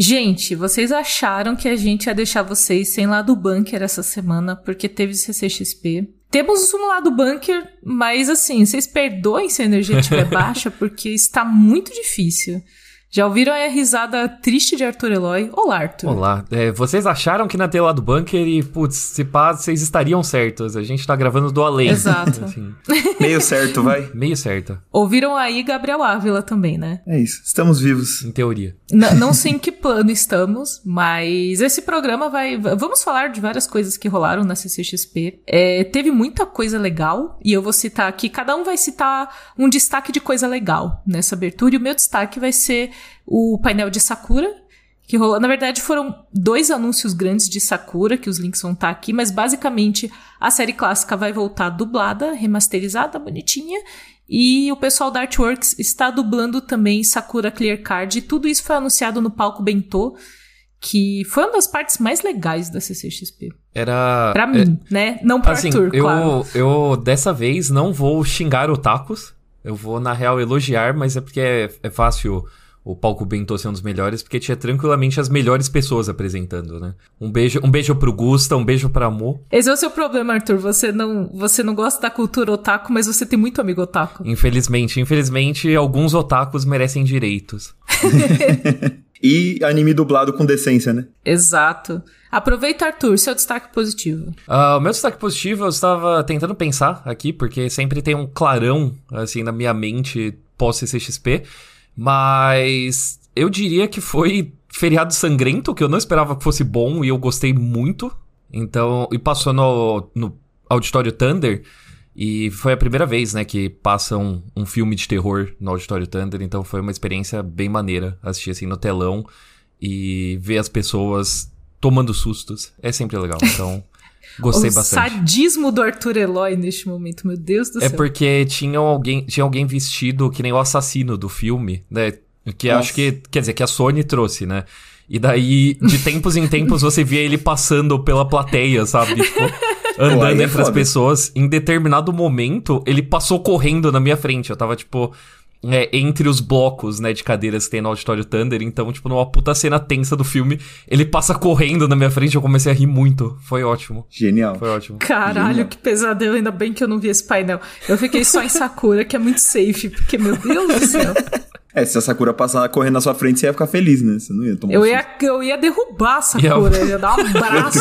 Gente, vocês acharam que a gente ia deixar vocês sem lado bunker essa semana porque teve CCXP? Temos um lado bunker, mas assim, vocês perdoem se a energia estiver baixa porque está muito difícil. Já ouviram a risada triste de Arthur Eloy? Olá, Arthur. Olá. É, vocês acharam que na tela do bunker e, putz, se pá, vocês estariam certos. A gente tá gravando do além. Exato. Assim, Meio certo, vai. meio certo, Ouviram aí Gabriel Ávila também, né? É isso. Estamos vivos. em teoria. N- não sei em que plano estamos, mas esse programa vai. Vamos falar de várias coisas que rolaram na CCXP. É, teve muita coisa legal, e eu vou citar aqui. Cada um vai citar um destaque de coisa legal nessa abertura, e o meu destaque vai ser o painel de Sakura. Que rolou. Na verdade, foram dois anúncios grandes de Sakura, que os links vão estar aqui, mas basicamente a série clássica vai voltar dublada, remasterizada, bonitinha. E o pessoal da Artworks está dublando também Sakura Clear Card. E tudo isso foi anunciado no palco Bentô, que foi uma das partes mais legais da CCXP. Era. Pra é, mim, né? Não pra assim, Arthur, eu, claro. eu dessa vez não vou xingar otakus. Eu vou, na real, elogiar, mas é porque é, é fácil o palco Bentô ser um dos melhores, porque tinha tranquilamente as melhores pessoas apresentando, né? Um beijo, um beijo pro Gusta, um beijo pra Amor. Esse é o seu problema, Arthur. Você não, você não gosta da cultura otaku, mas você tem muito amigo otaku. Infelizmente, infelizmente, alguns otakus merecem direitos. E anime dublado com decência, né? Exato. Aproveita, Arthur, seu destaque positivo. Ah, o meu destaque positivo, eu estava tentando pensar aqui, porque sempre tem um clarão, assim, na minha mente pós-CCXP, mas eu diria que foi Feriado Sangrento, que eu não esperava que fosse bom e eu gostei muito. Então, e passou no, no Auditório Thunder, e foi a primeira vez, né, que passa um, um filme de terror no Auditório Thunder, então foi uma experiência bem maneira assistir assim no telão e ver as pessoas tomando sustos. É sempre legal, então gostei o bastante. sadismo do Arthur Eloy neste momento, meu Deus do É céu. porque tinha alguém, tinha alguém vestido que nem o assassino do filme, né? Que Nossa. acho que, quer dizer, que a Sony trouxe, né? E daí, de tempos em tempos, você via ele passando pela plateia, sabe? Tipo, andando é entre as pessoas. Em determinado momento, ele passou correndo na minha frente. Eu tava, tipo, é, entre os blocos, né, de cadeiras que tem no Auditório Thunder. Então, tipo, numa puta cena tensa do filme, ele passa correndo na minha frente. Eu comecei a rir muito. Foi ótimo. Genial. Foi ótimo. Caralho, Genial. que pesadelo. Ainda bem que eu não vi esse painel. Eu fiquei só em Sakura, que é muito safe, porque, meu Deus do céu. É, se a Sakura passar correndo na sua frente, você ia ficar feliz, né? Você não ia tomar Eu um ia, eu ia derrubar a Sakura, eu ia dar um abraço.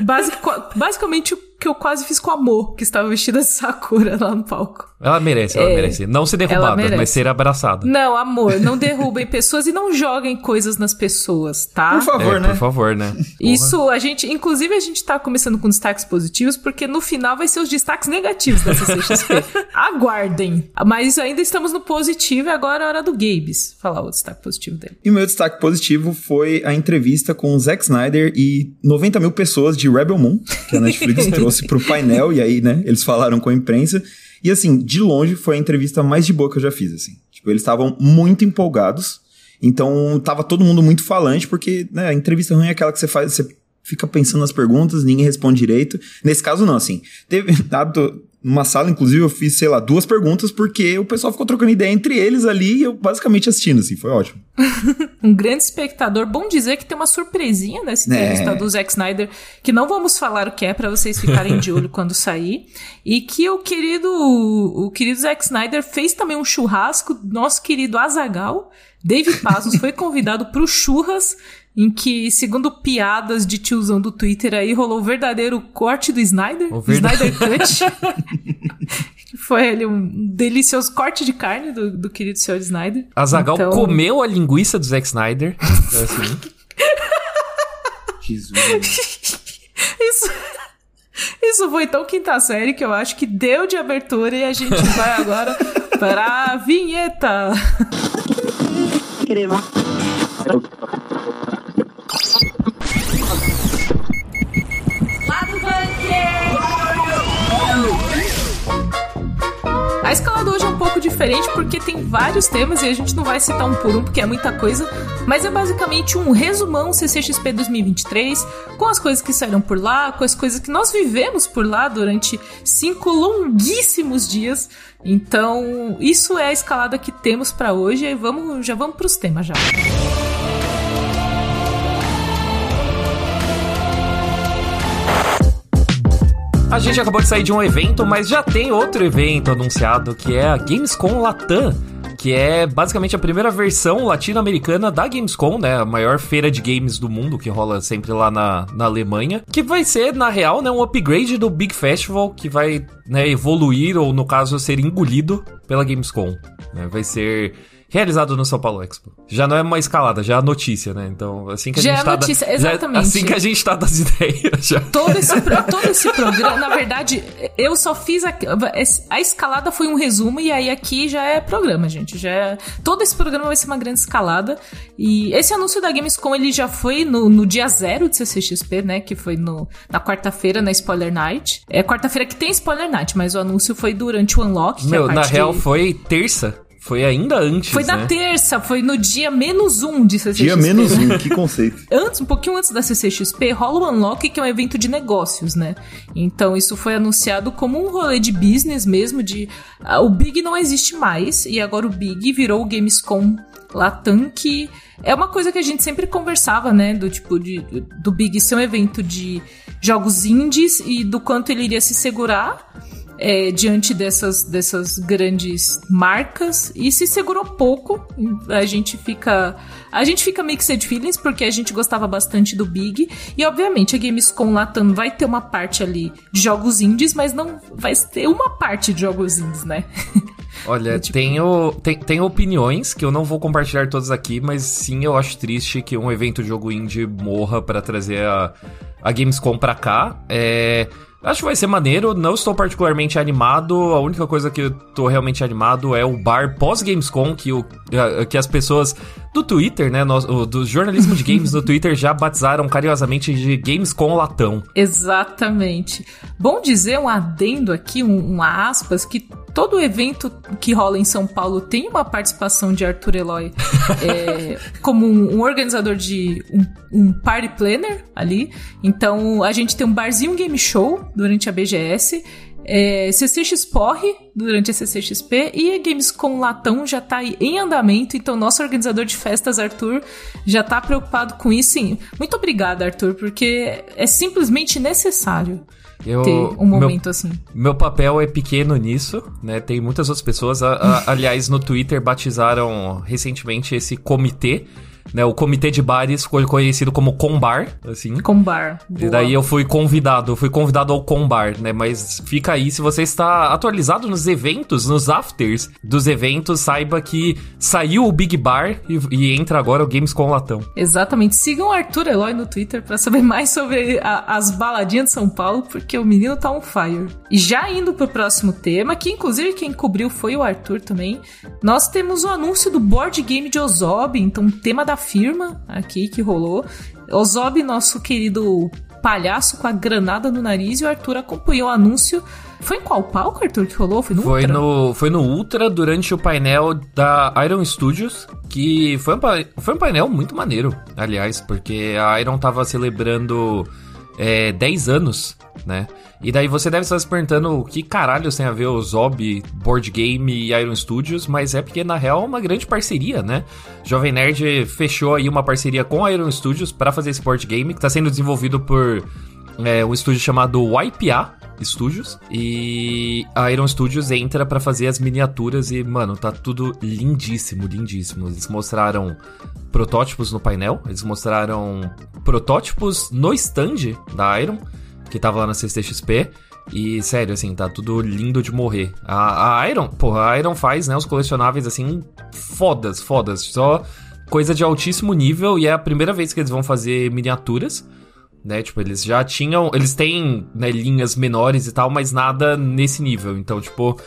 Basic- basicamente o que eu quase fiz com a Mo, que estava vestida de Sakura lá no palco. Ela merece, ela É, merece. Não ser derrubada, merece. mas ser abraçada. Não, amor, não derrubem pessoas e não joguem coisas nas pessoas, tá? Por favor, é, né? Por favor, né? Isso, a gente, inclusive a gente tá começando com destaques positivos, porque no final vai ser os destaques negativos da CCXP. Aguardem. Mas ainda estamos no positivo e agora é a hora do Gabes falar o destaque positivo dele. E o meu destaque positivo foi a entrevista com o Zack Snyder e 90 mil pessoas de Rebel Moon, que a Netflix trouxe pro painel, e aí, né, eles falaram com a imprensa. E assim, de longe foi a entrevista mais de boa que eu já fiz, assim. Tipo, eles estavam muito empolgados. Então, tava todo mundo muito falante, porque, né, a entrevista ruim é aquela que você faz, você fica pensando nas perguntas, ninguém responde direito. Nesse caso, não, assim. Teve, dado, numa sala, inclusive, eu fiz, sei lá, duas perguntas, porque o pessoal ficou trocando ideia entre eles ali e eu basicamente assistindo, assim, foi ótimo. Um grande espectador. Bom dizer que tem uma surpresinha nessa entrevista É. do Zack Snyder, que não vamos falar o que é pra vocês ficarem de olho quando sair. E que o querido, o querido Zack Snyder fez também um churrasco. Nosso querido Azagal, David Passos, foi convidado pro churras, em que, segundo piadas de tiozão do Twitter aí, rolou o verdadeiro corte do Snyder. O Snyder Cut. Que Foi ali um delicioso corte de carne do, do querido senhor Snyder. Azagal Então- comeu a linguiça do Zack Snyder. assim. Jesus. Isso. Isso foi tão quinta série que eu acho que deu de abertura e a gente vai agora para a vinheta. A escalada hoje é um pouco diferente porque tem vários temas e a gente não vai citar um por um porque é muita coisa, mas é basicamente um resumão CCXP 2023 com as coisas que saíram por lá, com as coisas que nós vivemos por lá durante cinco longuíssimos dias. Então, isso é a escalada que temos pra hoje e vamos, já vamos pros temas já. A gente acabou de sair de um evento, mas já tem outro evento anunciado que é a Gamescom Latam que é basicamente a primeira versão latino-americana da Gamescom, né? A maior feira de games do mundo, que rola sempre lá na, na Alemanha. Que vai ser, na real, né, um upgrade do Big Festival, que vai né, evoluir, ou no caso, ser engolido pela Gamescom. Né? Vai ser realizado no São Paulo Expo. Já não é uma escalada, já é notícia, né? Então, assim que a já gente é tá. Notícia, da, exatamente. Já, assim que a gente tá das ideias já. Todo esse, todo esse programa, na verdade, eu só fiz. A, a, escalada foi um resumo, e aí aqui já é programa, gente. Já é, todo esse programa vai ser uma grande escalada. E esse anúncio da Gamescom, ele já foi no, no dia zero de CCXP, né? Que foi no, na quarta-feira, na Spoiler Night. É quarta-feira que tem Spoiler Night, mas o anúncio foi durante o Unlock. Meu, é na real, de... foi terça. Foi ainda antes, Foi na né? terça, foi no dia menos um de CCXP. Dia menos um, que conceito. Antes, um pouquinho antes da CCXP, rola o Unlock, que é um evento de negócios, né? Então isso foi anunciado como um rolê de business mesmo, de... Uh, o Big não existe mais, e agora o Big virou o Gamescom Latam, que é uma coisa que a gente sempre conversava, né? Do tipo, de, do Big ser um evento de jogos indies e do quanto ele iria se segurar é, diante dessas, dessas grandes marcas e se segurou pouco. A gente fica. A gente fica mixed feelings porque a gente gostava bastante do Big. E obviamente a Gamescom Latam vai ter uma parte ali de jogos indies, mas não vai ter uma parte de jogos indies, né? Olha, tipo... tenho, tem, tem opiniões que eu não vou compartilhar todas aqui, mas sim eu acho triste que um evento de jogo indie morra para trazer a, a Gamescom pra cá. É. Acho que vai ser maneiro, não estou particularmente animado. A única coisa que eu tô realmente animado é o bar pós-Gamescom, que, o, que as pessoas do Twitter, né, no, do jornalismo de games no Twitter já batizaram carinhosamente de Gamescom Latão. Exatamente. Bom dizer um adendo aqui, um, um aspas, que todo evento que rola em São Paulo tem uma participação de Arthur Eloy é, como um, um, organizador de um, um, party planner ali. Então a gente tem um barzinho game show durante a BGS. É, CCXPOR durante a CCXP e a Gamescom Latão já tá em andamento, então nosso organizador de festas, Arthur, já tá preocupado com isso. Sim, muito obrigada, Arthur, porque é simplesmente necessário. Eu, ter um momento meu, assim. Meu papel é pequeno nisso, né? Tem muitas outras pessoas. A, a, aliás, no Twitter batizaram recentemente esse comitê né? O comitê de bares ficou conhecido como Combar, assim. Combar. Boa. E daí eu fui convidado, eu fui convidado ao Combar, né? Mas fica aí, se você está atualizado nos eventos, nos afters dos eventos, saiba que saiu o Big Bar e, e entra agora o Games com Latão. Exatamente. Sigam o Arthur Eloy no Twitter para saber mais sobre a, as baladinhas de São Paulo, porque o menino tá on fire. E já indo pro próximo tema, que inclusive quem cobriu foi o Arthur também, nós temos o anúncio do board game de Ozob, então tema da firma aqui que rolou. Ozob, nosso querido palhaço com a granada no nariz, e o Arthur acompanhou o anúncio. Foi em qual palco, Arthur, que rolou? Foi no foi Ultra? No, foi no Ultra durante o painel da Iron Studios, que foi um, foi um painel muito maneiro, aliás, porque a Iron tava celebrando é, 10 anos, né? E daí você deve estar se perguntando o que caralho tem a ver o Zob, Board Game e Iron Studios, mas é porque na real é uma grande parceria, né? Jovem Nerd fechou aí uma parceria com a Iron Studios para fazer esse board game que está sendo desenvolvido por é, um estúdio chamado YPA, Studios e a Iron Studios entra para fazer as miniaturas e, mano, tá tudo lindíssimo, lindíssimo. Eles mostraram protótipos no painel, eles mostraram protótipos no stand da Iron que tava lá na CCXP. E, sério, assim, tá tudo lindo de morrer. A, a Iron, porra, a Iron faz, né, os colecionáveis, assim, fodas, fodas. Só coisa de altíssimo nível e é a primeira vez que eles vão fazer miniaturas. Né, tipo, eles já tinham. Eles têm né, linhas menores e tal, mas nada nesse nível. Então, tipo,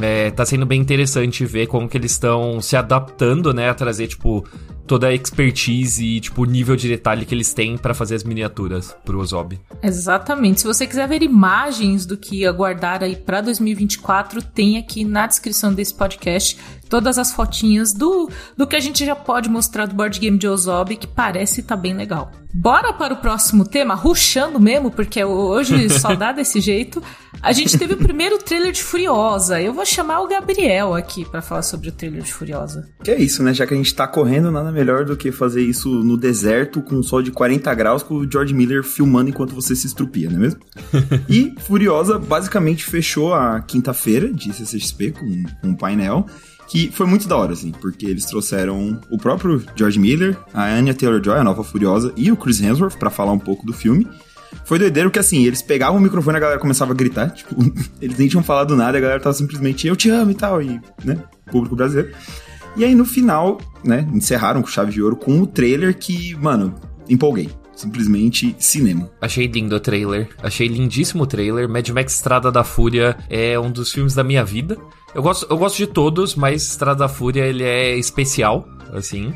é, tá sendo bem interessante ver como que eles estão se adaptando, né, a trazer, tipo, toda a expertise e, tipo, o nível de detalhe que eles têm para fazer as miniaturas pro Ozob. Exatamente. Se você quiser ver imagens do que aguardar aí para 2024, tem aqui na descrição desse podcast todas as fotinhas do, do que a gente já pode mostrar do board game de Ozob, que parece tá bem legal. Bora para o próximo tema, ruxando mesmo, porque hoje só dá desse jeito. A gente teve o primeiro trailer de Furiosa. Eu vou chamar o Gabriel aqui para falar sobre o trailer de Furiosa. Que é isso, né? Já que a gente tá correndo, nada melhor do que fazer isso no deserto com um sol de 40 graus com o George Miller filmando enquanto você se estrupia, não é mesmo? e Furiosa basicamente fechou a quinta-feira de CCXP com um painel que foi muito da hora, assim, porque eles trouxeram o próprio George Miller, a Anya Taylor-Joy, a nova Furiosa, e o Chris Hemsworth para falar um pouco do filme. Foi doideiro que, assim, eles pegavam o microfone e a galera começava a gritar, tipo, eles nem tinham falado nada, a galera tava simplesmente, eu te amo e tal, e, né, público brasileiro. E aí, no final, né, encerraram com chave de ouro com o trailer que, mano, empolguei simplesmente cinema. Achei lindo o trailer, achei lindíssimo o trailer. Mad Max Estrada da Fúria é um dos filmes da minha vida. Eu gosto, eu gosto de todos, mas Estrada da Fúria ele é especial, assim.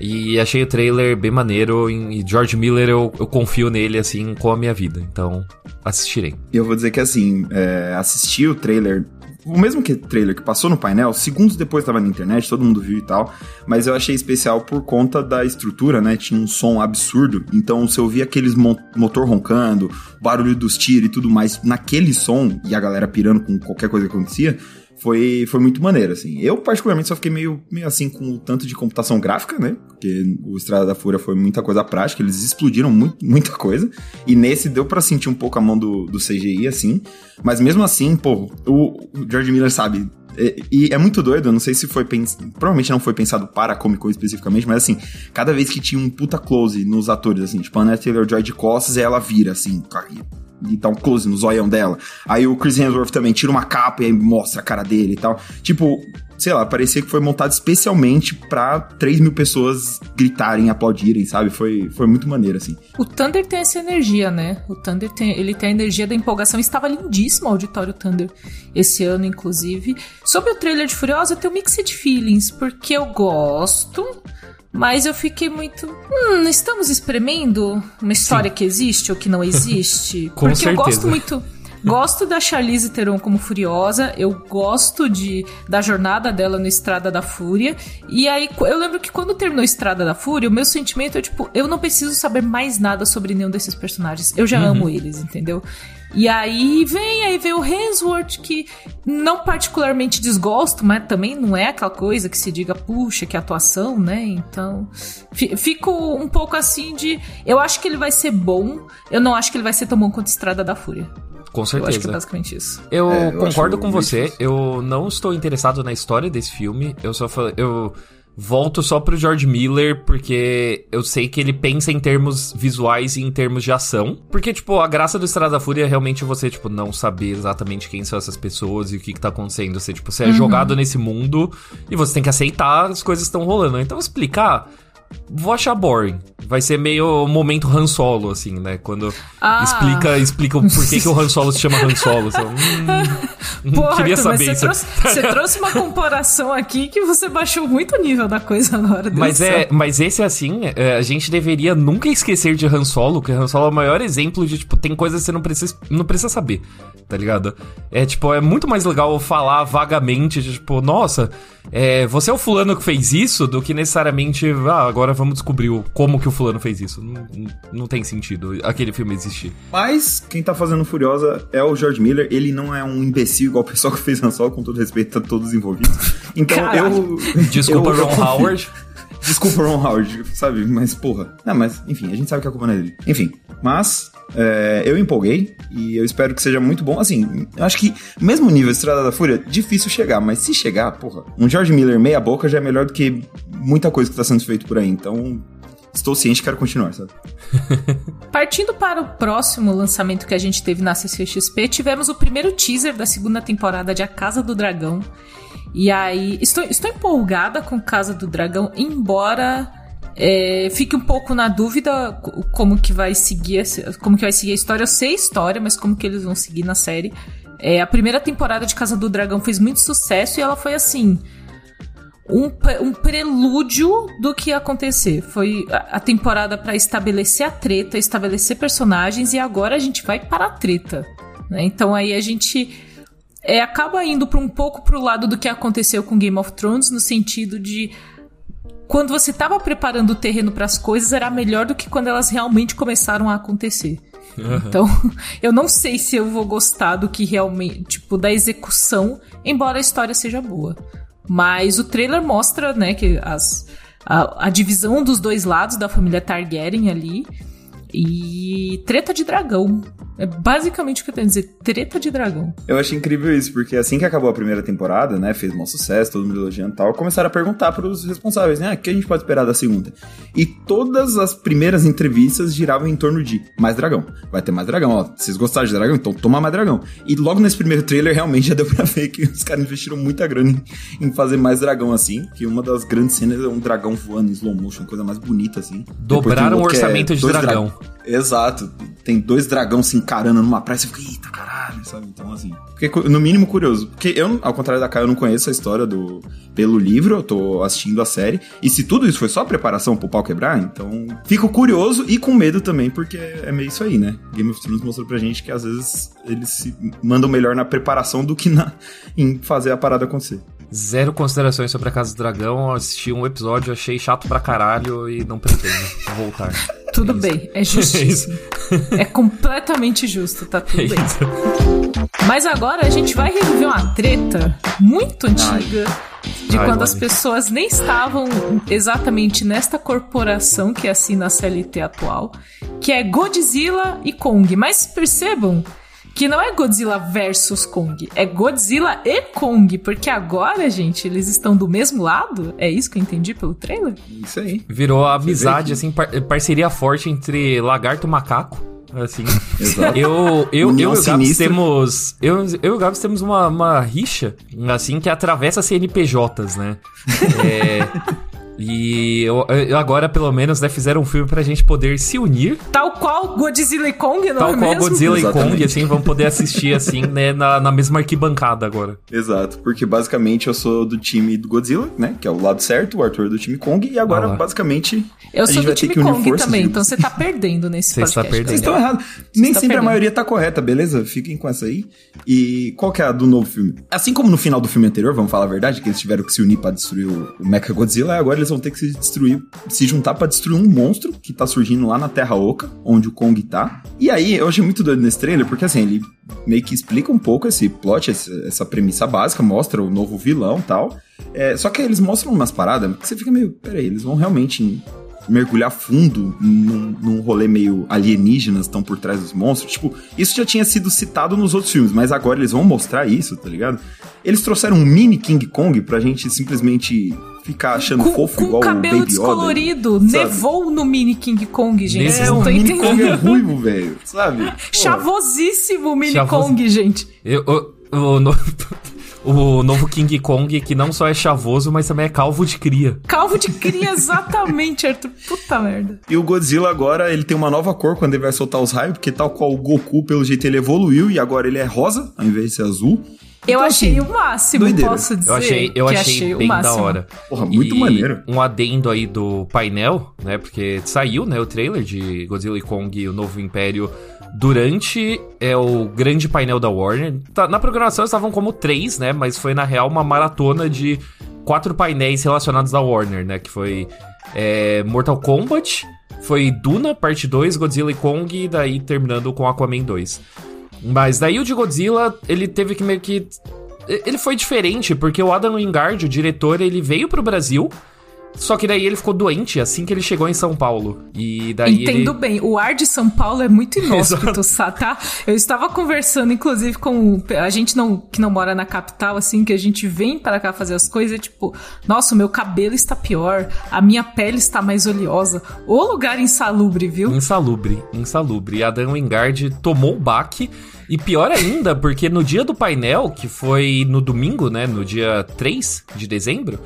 E achei o trailer bem maneiro. E George Miller, eu, eu confio nele, assim, com a minha vida. Então, assistirei. Eu vou dizer que, assim, é, assisti o trailer o mesmo que trailer que passou no painel, segundos depois estava na internet, todo mundo viu e tal, mas eu achei especial por conta da estrutura, né? Tinha um som absurdo, então você ouvia aqueles mo motor roncando, barulho dos tiros e tudo mais naquele som, e a galera pirando com qualquer coisa que acontecia, foi, foi muito maneiro, assim. Eu, particularmente, só fiquei meio, meio assim com o tanto de computação gráfica, né? Porque o Estrada da Fúria foi muita coisa prática, eles explodiram muito, muita coisa. E nesse deu para sentir um pouco a mão do, do CGI, assim. Mas mesmo assim, pô, o, o George Miller sabe. E, e, é muito doido, eu não sei se foi pensado. Provavelmente não foi pensado para a Comic Con especificamente, mas assim, cada vez que tinha um puta close nos atores, assim, tipo, a Taylor Joy de costas, ela vira, assim, e dá um close no zoião dela. Aí o Chris Hemsworth também tira uma capa e aí mostra a cara dele e tal. Tipo, sei lá, parecia que foi montado especialmente pra 3 mil pessoas gritarem, aplaudirem, sabe? Foi, foi muito maneiro, assim. O Thunder tem essa energia, né? O Thunder tem, ele tem a energia da empolgação. Estava lindíssimo o auditório Thunder esse ano, inclusive. Sobre o trailer de Furiosa, eu tenho mixed feelings, porque eu gosto mas eu fiquei muito. Hum, estamos espremendo uma história Sim. que existe ou que não existe? Com Porque certeza. eu gosto muito. Gosto da Charlize Theron como Furiosa, eu gosto de da jornada dela no Estrada da Fúria. E aí, eu lembro que quando terminou Estrada da Fúria, o meu sentimento é tipo, eu não preciso saber mais nada sobre nenhum desses personagens. Eu já uhum. amo eles, entendeu? E aí vem, aí vem o Hemsworth, que não particularmente desgosto, mas também não é aquela coisa que se diga, puxa, que atuação, né? Então, fico um pouco assim de. Eu acho que ele vai ser bom, eu não acho que ele vai ser tão bom quanto Estrada da Fúria. Com certeza. Eu acho que é basicamente isso. Eu, é, eu concordo com você. Eu não estou interessado na história desse filme. Eu só eu volto só pro George Miller porque eu sei que ele pensa em termos visuais e em termos de ação. Porque, tipo, a graça do Estrada da Fúria é realmente você, tipo, não saber exatamente quem são essas pessoas e o que, que tá acontecendo. Você, tipo, você é uhum. jogado nesse mundo e você tem que aceitar as coisas que estão rolando. Então, explicar vou achar boring. Vai ser meio momento Han Solo, assim, né? Quando ah. explica, explica o porquê que o Han Solo se chama Han Solo. Então, hum, Porra, queria saber isso. Você trouxe, você trouxe, uma comparação aqui que você baixou muito o nível da coisa na hora mas é Mas esse, assim, é, a gente deveria nunca esquecer de Han Solo, que Han Solo é o maior exemplo de, tipo, tem coisas que você não precisa, não precisa saber, tá ligado? É, tipo, é muito mais legal falar vagamente, de, tipo, nossa, é, você é o fulano que fez isso, do que necessariamente, ah, agora vamos descobrir como que o fulano fez isso. Não, não tem sentido aquele filme existir. Mas quem tá fazendo Furiosa é o George Miller. Ele não é um imbecil igual o pessoal que fez Han Solo, com todo respeito a todos os envolvidos. Então Caralho. eu... Desculpa, eu, Ron Howard. Desculpa, Ron Howard, sabe? Mas, porra. Não, mas, enfim, a gente sabe que a culpa não é dele. Enfim, mas é, eu empolguei e eu espero que seja muito bom. Assim, eu acho que mesmo nível Estrada da Fúria, difícil chegar, mas se chegar, porra, um George Miller meia boca já é melhor do que muita coisa que tá sendo feito por aí. Então, estou ciente quero continuar, sabe? Partindo para o próximo lançamento que a gente teve na CCXP, tivemos o primeiro teaser da segunda temporada de A Casa do Dragão. E aí, estou, estou empolgada com Casa do Dragão, embora é, fique um pouco na dúvida como que vai seguir como que vai seguir a história. Eu sei a história, mas como que eles vão seguir na série. É, a primeira temporada de Casa do Dragão fez muito sucesso e ela foi assim. Um, um prelúdio do que ia acontecer. Foi a, temporada para estabelecer a treta, estabelecer personagens, e agora a gente vai para a treta. Né? Então aí a gente é, acaba indo para um pouco pro lado do que aconteceu com Game of Thrones, no sentido de quando você estava preparando o terreno para as coisas era melhor do que quando elas realmente começaram a acontecer. Uhum. Então, eu não sei se eu vou gostar do que realmente, tipo, da execução, embora a história seja boa. Mas o trailer mostra, né, que as, a, a divisão dos dois lados da família Targaryen ali. E treta de dragão. É basicamente o que eu tenho a dizer, treta de dragão. Eu achei incrível isso, porque assim que acabou a primeira temporada, né, fez um sucesso, todo mundo elogiando e tal, começaram a perguntar pros responsáveis, né, ah, o que a gente pode esperar da segunda? E todas as primeiras entrevistas giravam em torno de mais dragão, vai ter mais dragão, ó, vocês gostaram de dragão? Então toma mais dragão. E logo nesse primeiro trailer, realmente já deu pra ver que os caras investiram muita grana em, em fazer mais dragão assim, que uma das grandes cenas é um dragão voando em slow motion, coisa mais bonita assim. Dobraram o orçamento é de dragão. Dra Exato. Tem dois dragões se encarando numa praia, você fica, eita caralho, sabe? Então, assim. Fiquei, no mínimo, curioso. Porque eu, ao contrário da Kai, eu não conheço a história do. pelo livro, eu tô assistindo a série. E se tudo isso foi só preparação pro pau quebrar, então. Fico curioso e com medo também, porque é meio isso aí, né? Game of Thrones mostrou pra gente que às vezes eles se mandam melhor na preparação do que na, em fazer a parada acontecer. Zero considerações sobre a Casa do Dragão. Assisti um episódio, achei chato pra caralho e não pretendo voltar. Tudo é bem, é justíssimo. É, é, completamente justo, tá tudo é bem. Mas agora a gente vai reviver uma treta muito antiga. De Ai, quando as pessoas nem estavam exatamente nesta corporação que assina a CLT atual, que é Godzilla e Kong. Mas percebam que não é Godzilla versus Kong, é Godzilla e Kong, porque agora, gente, eles estão do mesmo lado. É isso que eu entendi pelo trailer? Isso aí. Virou amizade, assim, par parceria forte entre lagarto e macaco assim. Exato. Eu, eu, eu, e o Gabs temos. Eu, eu e o Gabs temos uma, uma rixa, assim, que atravessa CNPJs, né? É. E eu, eu agora, pelo menos, né, fizeram um filme pra gente poder se unir. Tal qual Godzilla e Kong, não Tal é qual mesmo? Godzilla Exatamente. e Kong, assim, vamos poder assistir, assim, né, na, na mesma arquibancada agora. Exato, porque basicamente eu sou do time do Godzilla, né, que é o lado certo, o Arthur é do time Kong, e agora, ah basicamente, eu sou do time Kong também, então você tá perdendo nesse podcast. Você está perdendo. Vocês estão errados. Nem tá sempre perdendo. a maioria tá correta, beleza? Fiquem com essa aí. E qual que é a do novo filme? Assim como no final do filme anterior, vamos falar a verdade, que eles tiveram que se unir para destruir o, o Mecha Godzilla, agora eles vão ter que se destruir, se juntar para destruir um monstro que tá surgindo lá na Terra Oca, onde o Kong tá. E aí, eu achei muito doido nesse trailer, porque assim, ele meio que explica um pouco esse plot, essa premissa básica, mostra o novo vilão e tal. É, só que eles mostram umas paradas que você fica meio, peraí, eles vão realmente mergulhar fundo num, num rolê meio alienígenas estão por trás dos monstros. Tipo, isso já tinha sido citado nos outros filmes, mas agora eles vão mostrar isso, tá ligado? Eles trouxeram um mini King Kong pra gente simplesmente ficar achando com, fofo com igual o cabelo Baby descolorido. Yoda, nevou no mini King Kong, gente. É, o mini entendendo. Kong é ruivo, velho, sabe? Chavosíssimo o mini. Kong, gente. Eu, eu, eu, eu, o novo King Kong, que não só é chavoso, mas também é calvo de cria. Calvo de cria, exatamente, Arthur. Puta merda. E o Godzilla agora, ele tem uma nova cor quando ele vai soltar os raios, porque tal qual o Goku, pelo jeito, ele evoluiu e agora ele é rosa, ao invés de ser azul. Eu então, achei assim, o máximo, doideira. posso dizer. Eu achei, eu achei, achei bem da hora. Porra, muito e maneiro. Um adendo aí do painel, né? Porque saiu, né, o trailer de Godzilla e Kong, o Novo Império durante é, o grande painel da Warner. Tá, na programação estavam como três, né? Mas foi na real uma maratona de quatro painéis relacionados à Warner, né? Que foi é, Mortal Kombat, foi Duna, parte 2, Godzilla e Kong, e daí terminando com Aquaman 2. Mas daí o de Godzilla, ele teve que meio que. Ele foi diferente, porque o Adam Wingard, o diretor, ele veio pro Brasil só que daí ele ficou doente assim que ele chegou em São Paulo. E daí Entendo ele... bem. O ar de São Paulo é muito inóspito, tá? Eu estava conversando, inclusive, com a gente não, que não mora na capital, assim, que a gente vem para cá fazer as coisas, tipo, nossa, o meu cabelo está pior, a minha pele está mais oleosa. O lugar insalubre, viu? Insalubre, insalubre. E a Dan Wingard tomou o baque. E pior ainda, porque no dia do painel, que foi no domingo, né? No dia 3 de dezembro,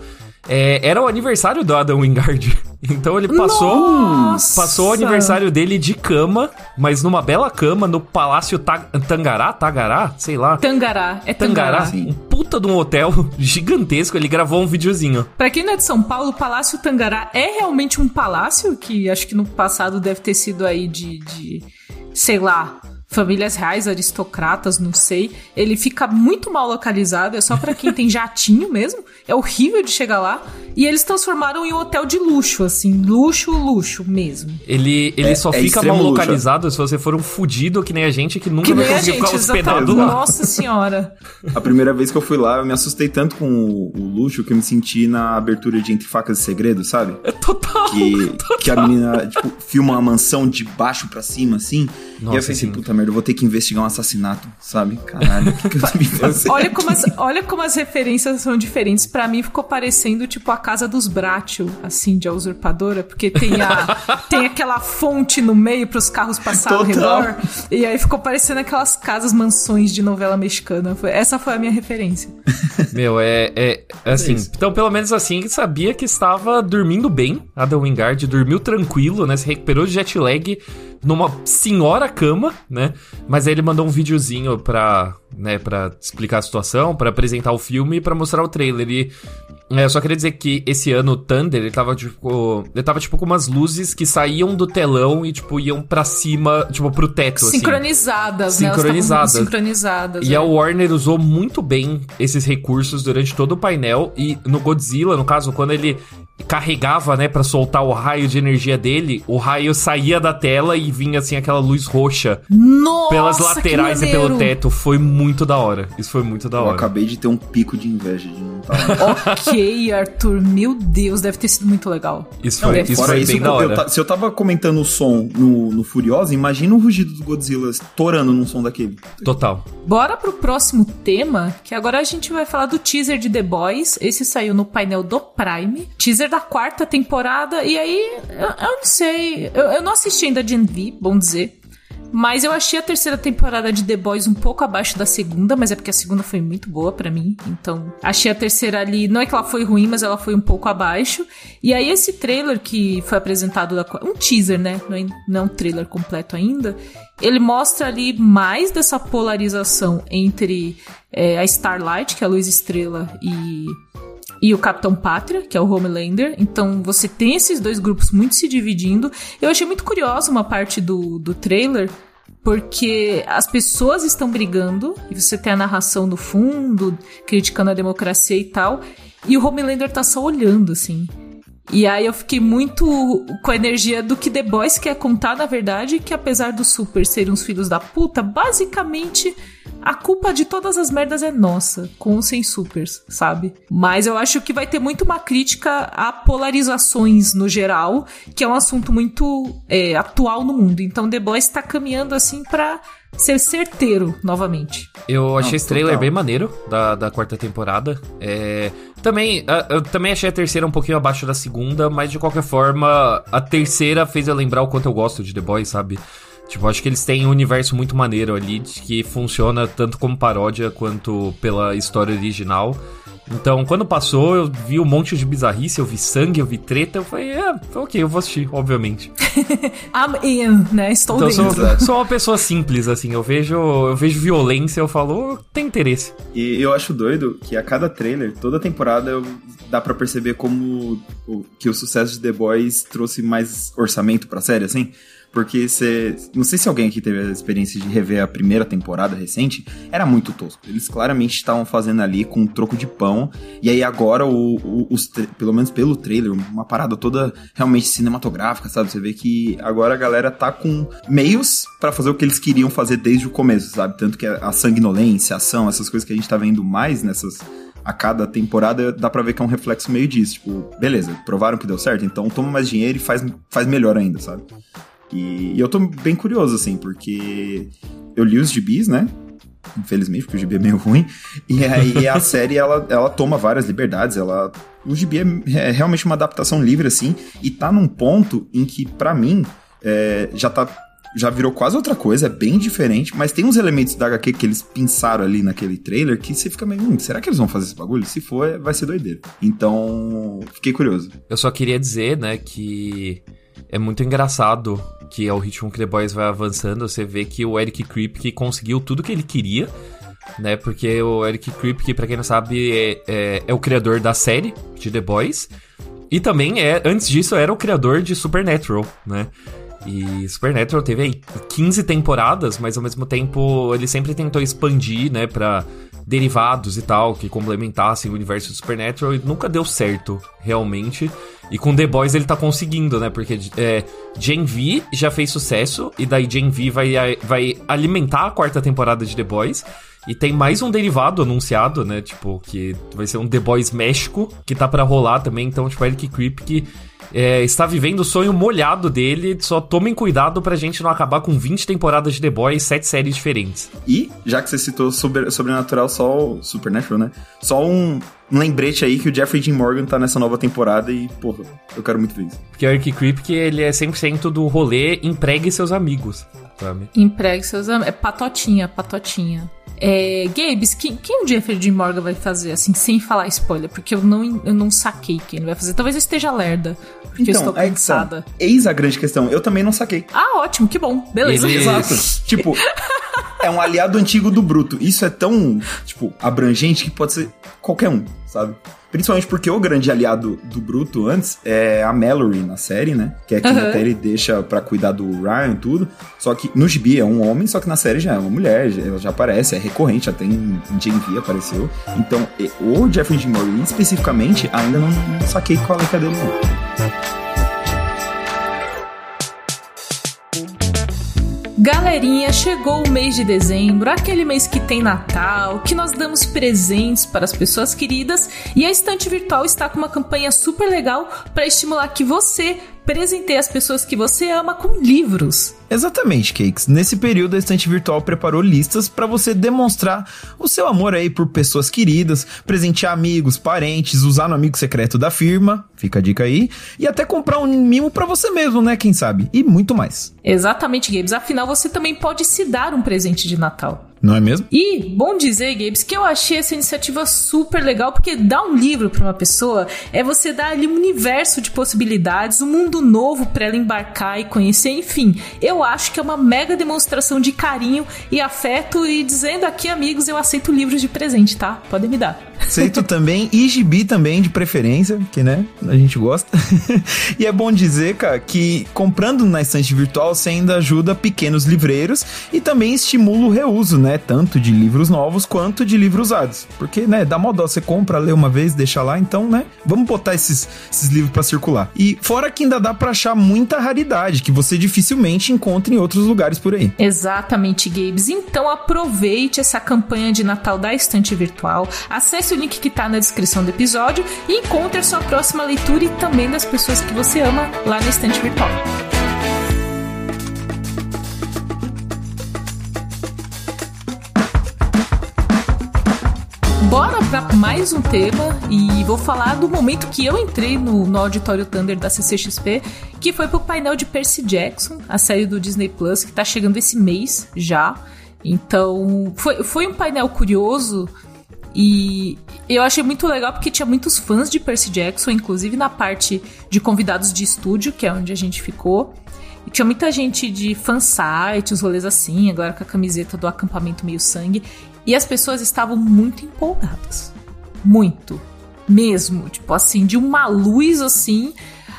é, era o aniversário do Adam Wingard. Então ele passou Nossa. passou o aniversário dele de cama, mas numa bela cama no Palácio Ta Tangará, Tagará, sei lá. Tangará, é Tangará. Tangará um puta de um hotel gigantesco, ele gravou um videozinho. Pra quem não é de São Paulo, o Palácio Tangará é realmente um palácio que acho que no passado deve ter sido aí de, de sei lá, famílias reais, aristocratas, não sei. Ele fica muito mal localizado, é só para quem tem jatinho mesmo. É horrível de chegar lá. E eles transformaram em um hotel de luxo, assim, luxo, luxo mesmo. Ele, ele É- só é fica mal luxo. localizado se você for um fudido que nem a gente que nunca Que vai nem a conseguir gente, ficar hospedado lá. Nossa senhora. A primeira vez que eu fui lá, eu me assustei tanto com o, o luxo que eu me senti na abertura de Entre Facas e Segredos, sabe? É total. Que, que a menina, tipo, filma uma mansão de baixo pra cima, assim. E Nossa, eu pensei, sim. puta merda, eu vou ter que investigar um assassinato, sabe? Caralho, o que, que eu me fazendo? Olha como, as, olha como as referências são diferentes. Pra mim ficou parecendo tipo a casa dos Bratio, assim, de a usurpadora, porque tem, a, tem aquela fonte no meio pros carros passar ao redor. E aí ficou parecendo aquelas casas, mansões de novela mexicana. Foi- essa foi a minha referência. Meu, é, é assim. isso. então, pelo menos assim, sabia que estava dormindo bem. Adam Wingard dormiu tranquilo, né? Se recuperou de jet lag numa senhora cama, né? Mas aí ele mandou um videozinho pra, né, pra explicar a situação, pra apresentar o filme e pra mostrar o trailer. E é, eu só queria dizer que esse ano o Thunder, ele tava tipo. Ele tava tipo com umas luzes que saíam do telão e, tipo, iam pra cima, tipo, pro teto. assim. Sincronizadas, né? Elas tavam Sincronizadas. Sincronizadas. E é. a Warner usou muito bem esses recursos durante todo o painel. E no Godzilla, no caso, quando ele carregava, né, pra soltar o raio de energia dele, o raio saía da tela e vinha assim aquela luz roxa Nossa, pelas que laterais e pelo teto. Foi muito da hora. Isso foi muito da Eu hora. acabei de ter um pico de inveja de lá. Ok, Arthur, meu Deus, deve ter sido muito legal. Isso Não, foi, deve isso foi isso, bem da eu hora. ta- se eu tava comentando o som no, no Furiosa, imagina o rugido do Godzilla torando num som daquele. Total. Bora pro próximo tema, que agora a gente vai falar do teaser de The Boys. Esse saiu no painel do Prime. Teaser da quarta temporada. E aí, eu, eu não sei. Eu, eu não assisti ainda Gen V, bom dizer. Mas eu achei a terceira temporada de The Boys um pouco abaixo da segunda, mas é porque a segunda foi muito boa pra mim. Então, achei a terceira ali. Não é que ela foi ruim, mas ela foi um pouco abaixo. E aí, esse trailer que foi apresentado Um teaser, né? Não é, não é um trailer completo ainda. Ele mostra ali mais dessa polarização entre é, a Starlight, que é a luz estrela, e e o Capitão Pátria, que é o Homelander. Então você tem esses dois grupos muito se dividindo. Eu achei muito curiosa uma parte do, do trailer, porque as pessoas estão brigando, e você tem a narração no fundo, criticando a democracia e tal, e o Homelander tá só olhando, assim. E aí eu fiquei muito com a energia do que The Boys quer contar, na verdade, que apesar dos super serem uns filhos da puta, basicamente a culpa de todas as merdas é nossa, com ou sem supers, sabe? Mas eu acho que vai ter muito uma crítica a polarizações no geral, que é um assunto muito é, atual no mundo. Então The Boys tá caminhando assim pra ser certeiro novamente. Eu achei Não, esse trailer total. bem maneiro da, da quarta temporada. É, também, eu também achei a terceira um pouquinho abaixo da segunda, mas de qualquer forma, a terceira fez eu lembrar o quanto eu gosto de The Boys, sabe? Tipo, acho que eles têm um universo muito maneiro ali, que funciona tanto como paródia quanto pela história original. Então, quando passou, eu vi um monte de bizarrice, eu vi sangue, eu vi treta, eu falei, é, ok, eu vou assistir, obviamente. I'm in, né? Estou Então, eu dentro. sou, sou uma pessoa simples, assim, eu vejo, eu vejo violência, eu falo, "Oh, tem interesse. E eu acho doido que a cada trailer, toda temporada, eu- dá pra perceber como o- que o sucesso de The Boys trouxe mais orçamento pra série, assim. Porque você. Não sei se alguém aqui teve a experiência de rever a primeira temporada recente. Era muito tosco. Eles claramente estavam fazendo ali com um troco de pão. E aí agora, o, o- os, pelo menos pelo trailer, uma parada toda realmente cinematográfica, sabe? Você vê que agora a galera tá com meios pra fazer o que eles queriam fazer desde o começo, sabe? Tanto que a, a sanguinolência, a ação, essas coisas que a gente tá vendo mais nessas a cada temporada dá pra ver que é um reflexo meio disso. Tipo, beleza, provaram que deu certo, então toma mais dinheiro e faz, faz melhor ainda, sabe? E, e eu tô bem curioso, assim, porque eu li os gibis, né? Infelizmente, porque o gibi é meio ruim. E aí a série, ela, ela toma várias liberdades, ela... O gibi é, é realmente uma adaptação livre, assim, e tá num ponto em que, pra mim, é, já tá já virou quase outra coisa, é bem diferente, mas tem uns elementos da HQ que eles pensaram ali naquele trailer que você fica meio, hum, será que eles vão fazer esse bagulho? Se for, é- vai ser doideira. Então, fiquei curioso. Eu só queria dizer, né, que é muito engraçado que ao ritmo que The Boys vai avançando, você vê que o Eric Kripke conseguiu tudo que ele queria, né? Porque o Eric Kripke, pra quem não sabe, é, é, é o criador da série de The Boys. E também é, antes disso, era o criador de Supernatural, né? E Supernatural teve aí 15 temporadas, mas ao mesmo tempo ele sempre tentou expandir, né, pra derivados e tal, que complementassem o universo do Supernatural e nunca deu certo, realmente. E com The Boys ele tá conseguindo, né? Porque é, Gen V já fez sucesso, e daí Gen V vai, vai alimentar a quarta temporada de The Boys. E tem mais um derivado anunciado, né? Tipo, que vai ser um The Boys México, que tá para rolar também. Então, tipo, Eric Kripke é, está vivendo o sonho molhado dele. Só tomem cuidado pra gente não acabar com 20 temporadas de The Boys e 7 séries diferentes. E, já que você citou sobre, Sobrenatural, só Supernatural, né? Só um, um lembrete aí que o Jeffrey Dean Morgan tá nessa nova temporada e, porra, eu quero muito ver isso. Porque o Eric Kripke, ele é 100% do rolê empregue seus amigos, sabe? Empregue seus amigos. É patotinha, patotinha. É, Gabes, quem, quem o Jeffrey Dean Morgan vai fazer, assim, sem falar spoiler? Porque eu não, eu não saquei quem ele vai fazer. Talvez eu esteja lerda, porque então, eu estou cansada. É eis a grande questão, eu também não saquei. Ah, ótimo, que bom. Beleza. Exato. tipo, é um aliado antigo do Bruto. Isso é tão, tipo, abrangente que pode ser qualquer um, sabe? Principalmente porque o grande aliado do Bruto antes é a Mallory na série, né? Que é quem uhum. até ele deixa para cuidar do Ryan e tudo. Só que no gibi é um homem, só que na série já é uma mulher, já, ela já aparece, é recorrente, até em, em Gen V apareceu. Então, o Jeffrey Dean Morgan especificamente, ainda não, não saquei qual é que é dele. Não. Galerinha, chegou o mês de dezembro, aquele mês que tem Natal, que nós damos presentes para as pessoas queridas e a Estante Virtual está com uma campanha super legal para estimular que você presenteie as pessoas que você ama com livros. Exatamente, Cakes. Nesse período, a Estante Virtual preparou listas para você demonstrar o seu amor aí por pessoas queridas, presentear amigos, parentes, usar no amigo secreto da firma, fica a dica aí, e até comprar um mimo para você mesmo, né, quem sabe? E muito mais. Exatamente, Games. Afinal, você também pode se dar um presente de Natal. Não é mesmo? E, bom dizer, Gabes, que eu achei essa iniciativa super legal, porque dar um livro para uma pessoa é você dar ali um universo de possibilidades, um mundo novo para ela embarcar e conhecer, enfim. Eu acho que é uma mega demonstração de carinho e afeto e dizendo aqui, amigos, eu aceito livros de presente, tá? Podem me dar. Aceito também, e gibi também, de preferência, que, né, a gente gosta. e é bom dizer, cara, que comprando na estante virtual você ainda ajuda pequenos livreiros e também estimula o reuso, né? né? Tanto de livros novos quanto de livros usados. Porque, né, dá mó dó, você compra, lê uma vez, deixa lá, então, né? Vamos botar esses, esses livros para circular. E fora que ainda dá para achar muita raridade, que você dificilmente encontra em outros lugares por aí. Exatamente, Gabes. Então aproveite essa campanha de Natal da Estante Virtual, acesse o link que tá na descrição do episódio e encontre a sua próxima leitura e também das pessoas que você ama lá na Estante Virtual. Para mais um tema e vou falar do momento que eu entrei no, no Auditório Thunder da CCXP, que foi pro painel de Percy Jackson, a série do Disney Plus, que tá chegando esse mês já. Então, foi, foi um painel curioso e eu achei muito legal porque tinha muitos fãs de Percy Jackson, inclusive na parte de convidados de estúdio, que é onde a gente ficou. E tinha muita gente de fansite, os rolês assim, agora com a camiseta do acampamento meio sangue. E as pessoas estavam muito empolgadas. Muito. Mesmo. Tipo assim, de uma luz assim.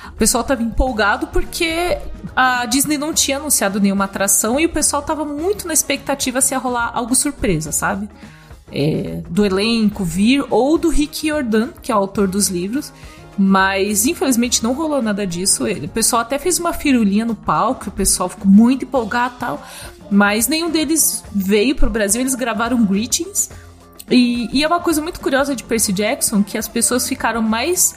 O pessoal tava empolgado porque a Disney não tinha anunciado nenhuma atração e o pessoal tava muito na expectativa se ia rolar algo surpresa, sabe? É, do elenco vir ou do Rick Jordan, que é o autor dos livros. Mas infelizmente não rolou nada disso. O pessoal até fez uma firulinha no palco, o pessoal ficou muito empolgado e tal. Mas nenhum deles veio pro Brasil, eles gravaram greetings. E, e é uma coisa muito curiosa de Percy Jackson que as pessoas ficaram mais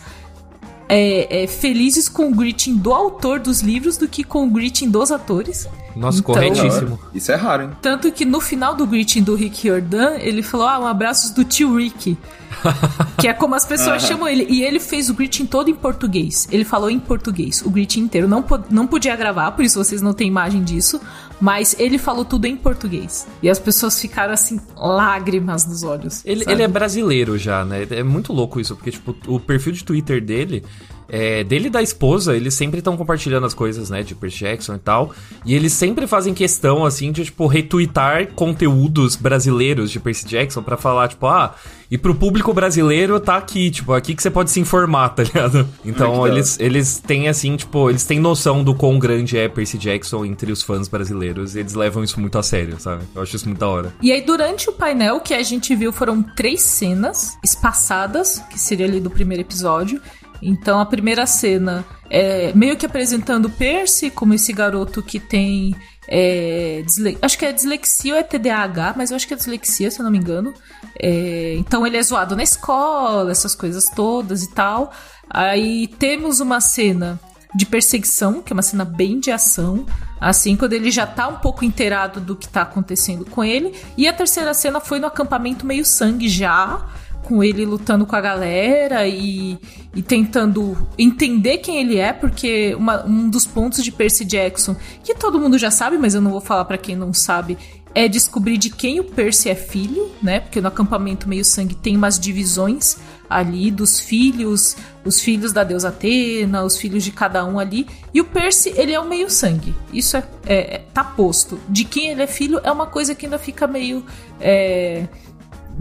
é, é, felizes com o greeting do autor dos livros do que com o greeting dos atores. Nossa, então, corretíssimo. Isso é raro, hein? Tanto que no final do greeting do Rick Jordan, ele falou: Ah, um abraço do tio Rick. que é como as pessoas chamam ele. E ele fez o greeting todo em português. Ele falou em português, o greeting inteiro. Não, não podia gravar, por isso vocês não têm imagem disso. Mas ele falou tudo em português. E as pessoas ficaram assim, lágrimas nos olhos. Ele, ele é brasileiro já, né? É muito louco isso, porque, tipo, o perfil de Twitter dele é, dele e da esposa, eles sempre estão compartilhando as coisas, né, de Percy Jackson e tal. E eles sempre fazem questão, assim, de, tipo, retweetar conteúdos brasileiros de Percy Jackson para falar, tipo, ah, e pro público brasileiro tá aqui, tipo, aqui que você pode se informar, tá ligado? Então, eles, eles têm, assim, tipo, eles têm noção do quão grande é Percy Jackson entre os fãs brasileiros. E eles levam isso muito a sério, sabe? Eu acho isso muito da hora. E aí, durante o painel que a gente viu, foram três cenas espaçadas, que seria ali do primeiro episódio. Então a primeira cena é meio que apresentando Percy como esse garoto que tem. É, acho que é dislexia ou é TDAH, mas eu acho que é dislexia, se eu não me engano. É, então ele é zoado na escola, essas coisas todas e tal. Aí temos uma cena de perseguição, que é uma cena bem de ação, assim, quando ele já tá um pouco inteirado do que tá acontecendo com ele. E a terceira cena foi no acampamento meio sangue já, com ele lutando com a galera e, e tentando entender quem ele é, porque uma, um dos pontos de Percy Jackson, que todo mundo já sabe, mas eu não vou falar para quem não sabe, é descobrir de quem o Percy é filho, né? Porque no acampamento meio sangue tem umas divisões ali dos filhos, os filhos da deusa Atena, os filhos de cada um ali. E o Percy, ele é o meio sangue. Isso é, é, tá posto. De quem ele é filho é uma coisa que ainda fica meio é,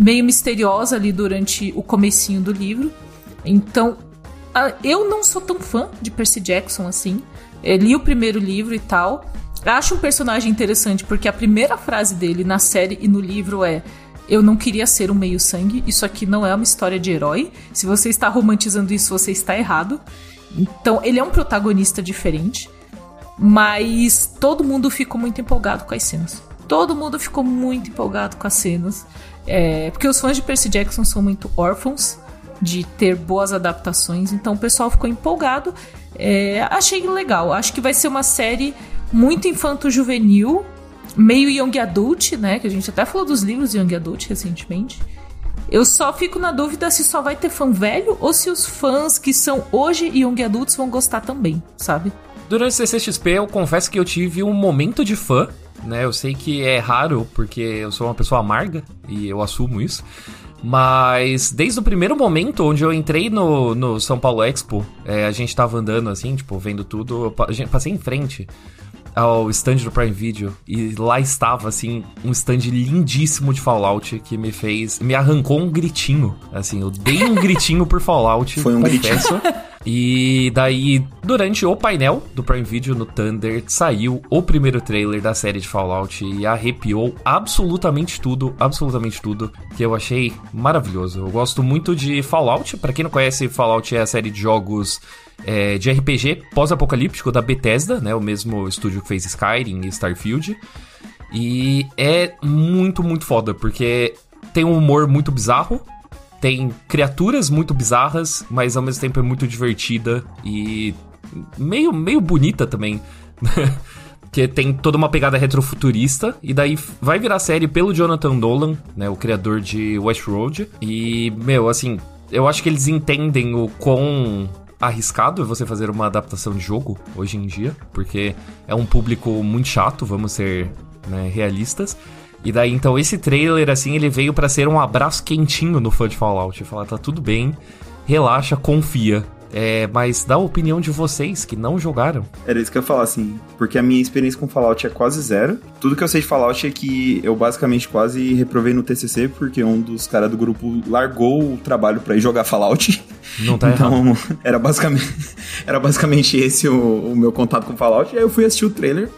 meio misteriosa ali durante o comecinho do livro. Então, eu não sou tão fã de Percy Jackson assim. Eu li o primeiro livro e tal. Acho um personagem interessante porque a primeira frase dele na série e no livro é: Eu não queria ser um meio-sangue. Isso aqui não é uma história de herói. Se você está romantizando isso, você está errado. Então, ele é um protagonista diferente. Mas todo mundo ficou muito empolgado com as cenas. Todo mundo ficou muito empolgado com as cenas. É, porque os fãs de Percy Jackson são muito órfãos de ter boas adaptações, então o pessoal ficou empolgado. É, achei legal. Acho que vai ser uma série muito infanto-juvenil, meio young adult, né? Que a gente até falou dos livros young adult recentemente. Eu só fico na dúvida se só vai ter fã velho ou se os fãs que são hoje young adults vão gostar também, sabe? Durante o CCXP, eu confesso que eu tive um momento de fã né? Eu sei que é raro porque eu sou uma pessoa amarga e eu assumo isso. Mas desde o primeiro momento onde eu entrei no, no São Paulo Expo, é, a gente tava andando assim, tipo, vendo tudo, eu passei em frente ao stand do Prime Video e lá estava assim um stand lindíssimo de Fallout que me fez, me arrancou um gritinho, assim, eu dei um gritinho por Fallout, Foi um confesso. gritinho. E daí, durante o painel do Prime Video no Thunder, saiu o primeiro trailer da série de Fallout e arrepiou absolutamente tudo, absolutamente tudo, que eu achei maravilhoso. Eu gosto muito de Fallout, para quem não conhece, Fallout é a série de jogos é, de RPG pós-apocalíptico da Bethesda, né, o mesmo estúdio que fez Skyrim e Starfield. E é muito, muito foda, porque tem um humor muito bizarro, tem criaturas muito bizarras, mas ao mesmo tempo é muito divertida e meio, meio bonita também. que tem toda uma pegada retrofuturista e daí vai virar série pelo Jonathan Nolan, né, o criador de Westworld. E, meu, assim, eu acho que eles entendem o quão arriscado você fazer uma adaptação de jogo hoje em dia, porque é um público muito chato, vamos ser né, realistas. E daí, então, esse trailer, assim, ele veio para ser um abraço quentinho no fã de Fallout. Falar, tá tudo bem, relaxa, confia. É, mas dá a opinião de vocês que não jogaram. Era isso que eu ia falar, assim, porque a minha experiência com Fallout é quase zero. Tudo que eu sei de Fallout é que eu basicamente quase reprovei no TCC, porque um dos caras do grupo largou o trabalho para ir jogar Fallout. Não tá então, errado. era basicamente, era basicamente esse o, o meu contato com Fallout. E aí eu fui assistir o trailer,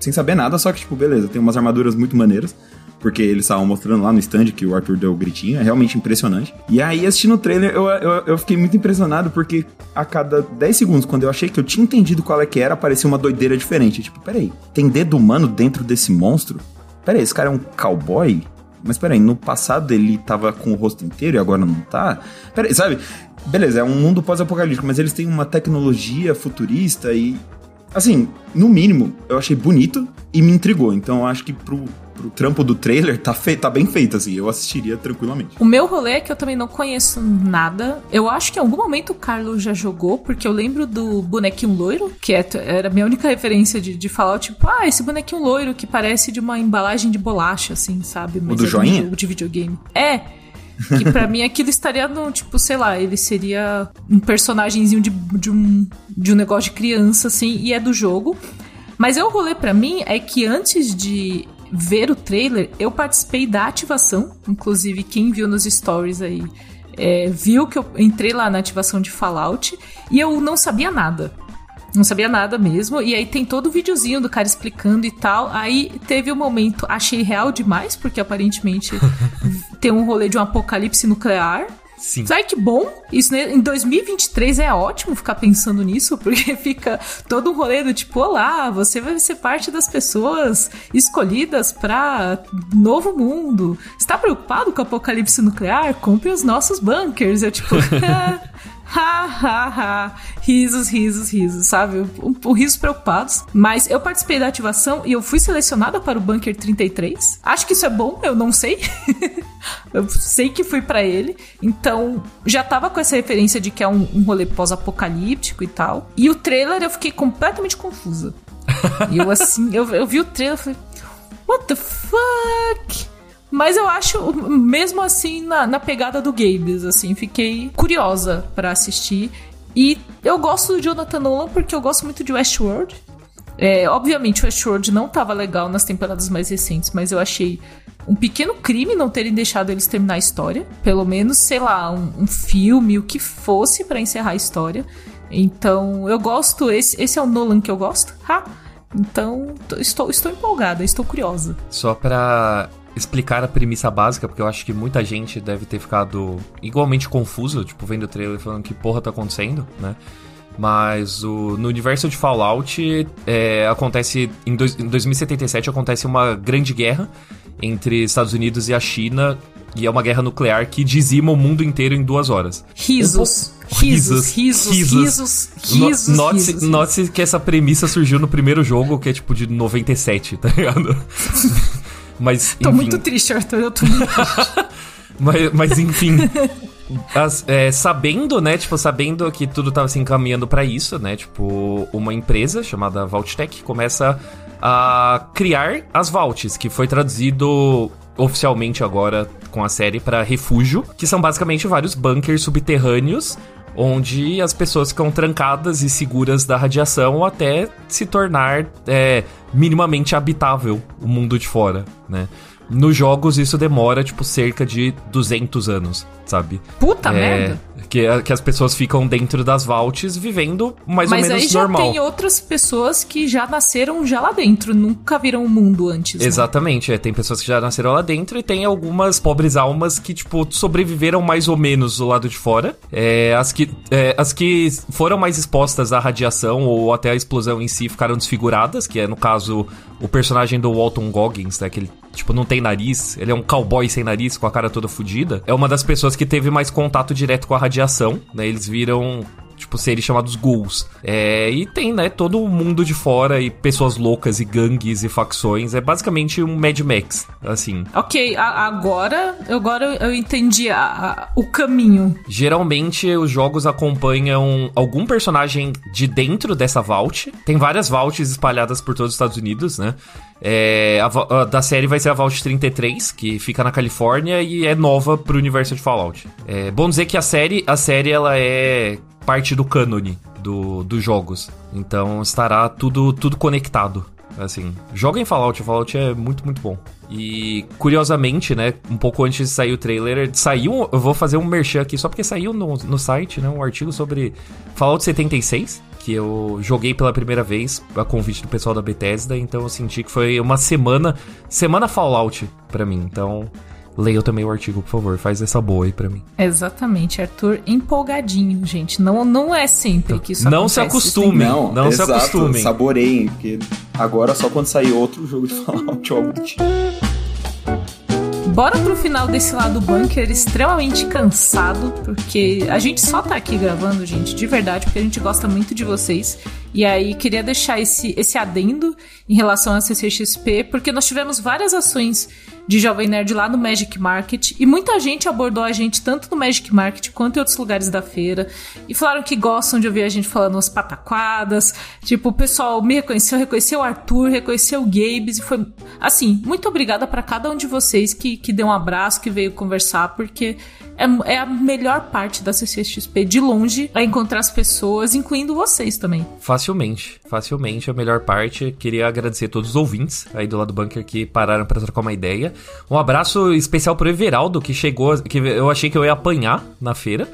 sem saber nada, só que, tipo, beleza, tem umas armaduras muito maneiras. Porque eles estavam mostrando lá no stand que o Arthur deu o gritinho, é realmente impressionante. E aí, assistindo o trailer, eu, eu, eu fiquei muito impressionado, porque a cada 10 segundos, quando eu achei que eu tinha entendido qual é que era, aparecia uma doideira diferente. Tipo, peraí, tem dedo humano dentro desse monstro? Peraí, esse cara é um cowboy? Mas peraí, no passado ele tava com o rosto inteiro e agora não tá? Peraí, sabe? Beleza, é um mundo pós-apocalíptico, mas eles têm uma tecnologia futurista e Assim, no mínimo, eu achei bonito e me intrigou. Então eu acho que pro, pro trampo do trailer tá, feito, tá bem feito, assim. Eu assistiria tranquilamente. O meu rolê é que eu também não conheço nada. Eu acho que em algum momento o Carlos já jogou, porque eu lembro do bonequinho loiro, que é, era a minha única referência de, de falar, tipo, ah, esse bonequinho loiro que parece de uma embalagem de bolacha, assim, sabe? Mas o do é joinha? Jogo de videogame. É. Que pra mim aquilo estaria no, tipo, sei lá, ele seria um personagemzinho de, de, um, de um negócio de criança, assim, e é do jogo. Mas o rolê para mim é que antes de ver o trailer, eu participei da ativação. Inclusive, quem viu nos stories aí é, viu que eu entrei lá na ativação de Fallout e eu não sabia nada. Não sabia nada mesmo. E aí tem todo o videozinho do cara explicando e tal. Aí teve um momento, achei real demais, porque aparentemente tem um rolê de um apocalipse nuclear. Sim. Sabe que bom? Isso né, em 2023 é ótimo ficar pensando nisso, porque fica todo um rolê do tipo, olá, você vai ser parte das pessoas escolhidas para novo mundo. Está preocupado com o apocalipse nuclear? Compre os nossos bunkers. Eu tipo, ha, ha, ha. Risos, risos, risos, sabe? Um, um, risos preocupados. Mas eu participei da ativação e eu fui selecionada para o Bunker 33. Acho que isso é bom, eu não sei. eu sei que fui para ele. Então, já tava com essa referência de que é um, um rolê pós-apocalíptico e tal. E o trailer eu fiquei completamente confusa. e eu assim, eu, eu vi o trailer e falei, what the fuck? Mas eu acho, mesmo assim, na, na pegada do Games, assim, fiquei curiosa para assistir. E eu gosto do Jonathan Nolan porque eu gosto muito de Westworld. É, obviamente, Westworld não tava legal nas temporadas mais recentes, mas eu achei um pequeno crime não terem deixado eles terminar a história. Pelo menos, sei lá, um, um filme, o que fosse para encerrar a história. Então, eu gosto. Esse, esse é o Nolan que eu gosto. Ha! Então, estou, estou empolgada, estou curiosa. Só pra explicar a premissa básica, porque eu acho que muita gente deve ter ficado igualmente confuso, tipo, vendo o trailer falando que porra tá acontecendo, né? Mas o, no universo de Fallout é, acontece. Em, dois, em 2077 acontece uma grande guerra entre Estados Unidos e a China. E é uma guerra nuclear que dizima o mundo inteiro em duas horas. Risos. Risos, risos, risos, risos, Note-se note que essa premissa surgiu no primeiro jogo, que é tipo de 97, tá ligado? Mas, tô muito triste, Arthur. Eu tô muito triste. mas, mas, enfim. As, é, sabendo, né, tipo, sabendo que tudo tava se encaminhando para isso, né, tipo, uma empresa chamada Vaulttech começa a criar as Vaults, que foi traduzido oficialmente agora com a série para refúgio, que são basicamente vários bunkers subterrâneos onde as pessoas ficam trancadas e seguras da radiação até se tornar é, minimamente habitável o mundo de fora, né? Nos jogos isso demora, tipo, cerca de 200 anos, sabe? Puta é, merda! Que, que as pessoas ficam dentro das vaults vivendo mais Mas ou menos aí já normal. tem outras pessoas que já nasceram já lá dentro, nunca viram o mundo antes. Né? Exatamente, é, tem pessoas que já nasceram lá dentro e tem algumas pobres almas que, tipo, sobreviveram mais ou menos do lado de fora. É, as, que, é, as que foram mais expostas à radiação ou até à explosão em si ficaram desfiguradas, que é, no caso, o personagem do Walton Goggins, né, que ele tipo, não tem nariz, ele é um cowboy sem nariz, com a cara toda fodida, é uma das pessoas que teve mais contato direto com a radiação, né? Eles viram tipo, seres chamados ghouls. É, e tem, né, todo o mundo de fora e pessoas loucas e gangues e facções. É basicamente um Mad Max, assim. Ok, a, agora, agora eu entendi a, a, o caminho. Geralmente os jogos acompanham algum personagem de dentro dessa vault. Tem várias vaults espalhadas por todos os Estados Unidos, né? É, a, a, da série vai ser a Vault 33, que fica na Califórnia e é nova pro universo de Fallout. É bom dizer que a série, a série ela é parte do cânone do, dos jogos. Então estará tudo, tudo conectado. Assim, joga em Fallout, Fallout é muito, muito bom. E curiosamente, né, um pouco antes de sair o trailer, saiu, eu vou fazer um merchan aqui só porque saiu no, no site, né, um artigo sobre Fallout 76, que eu joguei pela primeira vez a convite do pessoal da Bethesda, então eu senti que foi uma semana, semana Fallout para mim. Então, leia também o artigo, por favor, faz essa boa aí pra mim. Exatamente, Arthur empolgadinho, gente. Não, não é sempre que isso Não acontece, se acostumem, não, não exato, se acostumem. Saboreiem, porque agora só quando sair outro jogo de Fallout ou algo do tipo. Bora pro final desse lado bunker extremamente cansado, porque a gente só tá aqui gravando, gente, de verdade, porque a gente gosta muito de vocês E aí queria deixar esse, esse adendo em relação à CCXP, porque nós tivemos várias ações de Jovem Nerd lá no Magic Market. E muita gente abordou a gente tanto no Magic Market quanto em outros lugares da feira. E falaram que gostam de ouvir a gente falando umas pataquadas. Tipo, o pessoal me reconheceu, reconheceu o Arthur, reconheceu o Gabes. E foi, assim, muito obrigada para cada um de vocês que, que deu um abraço, que veio conversar, porque é, é a melhor parte da CCXP de longe a encontrar as pessoas, incluindo vocês também. Facilmente, facilmente a melhor parte. Queria agradecer todos os ouvintes aí do lado do bunker que pararam para trocar uma ideia. Um abraço especial pro Everaldo que chegou, que eu achei que eu ia apanhar na feira,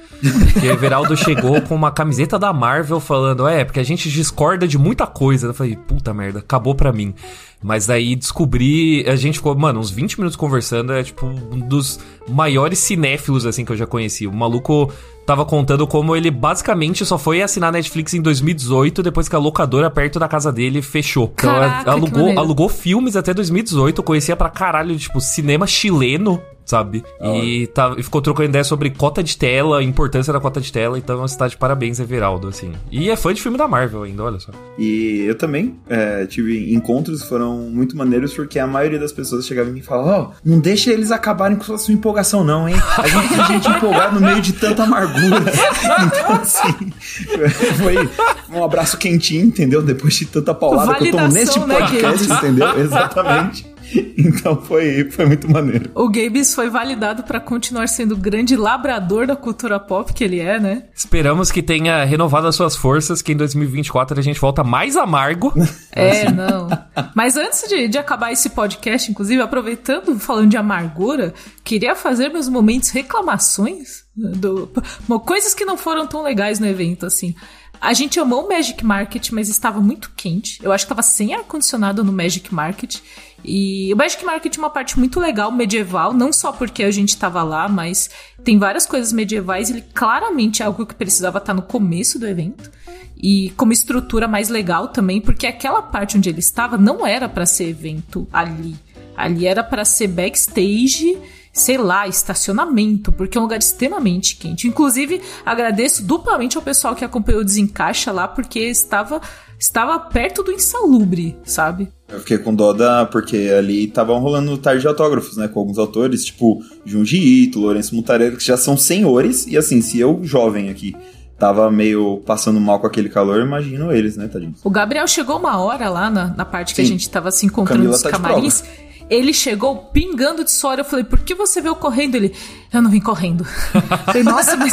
porque Everaldo chegou com uma camiseta da Marvel falando: "É, porque a gente discorda de muita coisa". Eu falei: "Puta merda, acabou pra mim". Mas daí descobri. A gente ficou, mano, uns 20 minutos conversando. É tipo um dos maiores cinéfilos, assim, que eu já conheci. O maluco tava contando como ele basicamente só foi assinar Netflix em 2018, depois que a locadora perto da casa dele fechou. Então Caraca, alugou, alugou filmes até 2018, conhecia pra caralho, tipo, cinema chileno sabe? E, tá, e ficou trocando ideia sobre cota de tela, importância da cota de tela, então você tá de parabéns, Everaldo, assim. E é fã de filme da Marvel ainda, olha só. E eu também é, tive encontros que foram muito maneiros, porque a maioria das pessoas chegava em mim e falava, ó, oh, não deixa eles acabarem com a sua empolgação não, hein? A gente tem gente empolgada no meio de tanta amargura. Então, assim, foi um abraço quentinho, entendeu? Depois de tanta paulada que eu tomo neste né, podcast, né, entendeu? Exatamente. Então foi, foi muito maneiro. O Gabes foi validado para continuar sendo o grande labrador da cultura pop que ele é, né? Esperamos que tenha renovado as suas forças, que em 2024 a gente volta mais amargo. É, não. Mas antes de, de acabar esse podcast, inclusive, aproveitando, falando de amargura, queria fazer meus momentos reclamações do, coisas que não foram tão legais no evento, assim. A gente amou o Magic Market, mas estava muito quente. Eu acho que estava sem ar-condicionado no Magic Market. E o Magic Market é uma parte muito legal, medieval, não só porque a gente estava lá, mas tem várias coisas medievais. Ele claramente é algo que precisava estar no começo do evento. E como estrutura mais legal também, porque aquela parte onde ele estava não era para ser evento ali. Ali era para ser backstage sei lá, estacionamento, porque é um lugar extremamente quente. Inclusive, agradeço duplamente ao pessoal que acompanhou o Desencaixa lá, porque estava estava perto do insalubre, sabe? Eu fiquei com dó da. porque ali estavam rolando tarde de autógrafos, né? Com alguns autores, tipo Junji Ito, Lourenço Mutarelli, que já são senhores, e assim, se eu, jovem aqui, tava meio passando mal com aquele calor, imagino eles, né, tadinho? O Gabriel chegou uma hora lá na, na parte Sim. que a gente tava se encontrando nos tá camarins. Ele chegou pingando de suor. Eu falei, por que você veio correndo? Ele, eu não vim correndo. Eu falei, nossa, mas.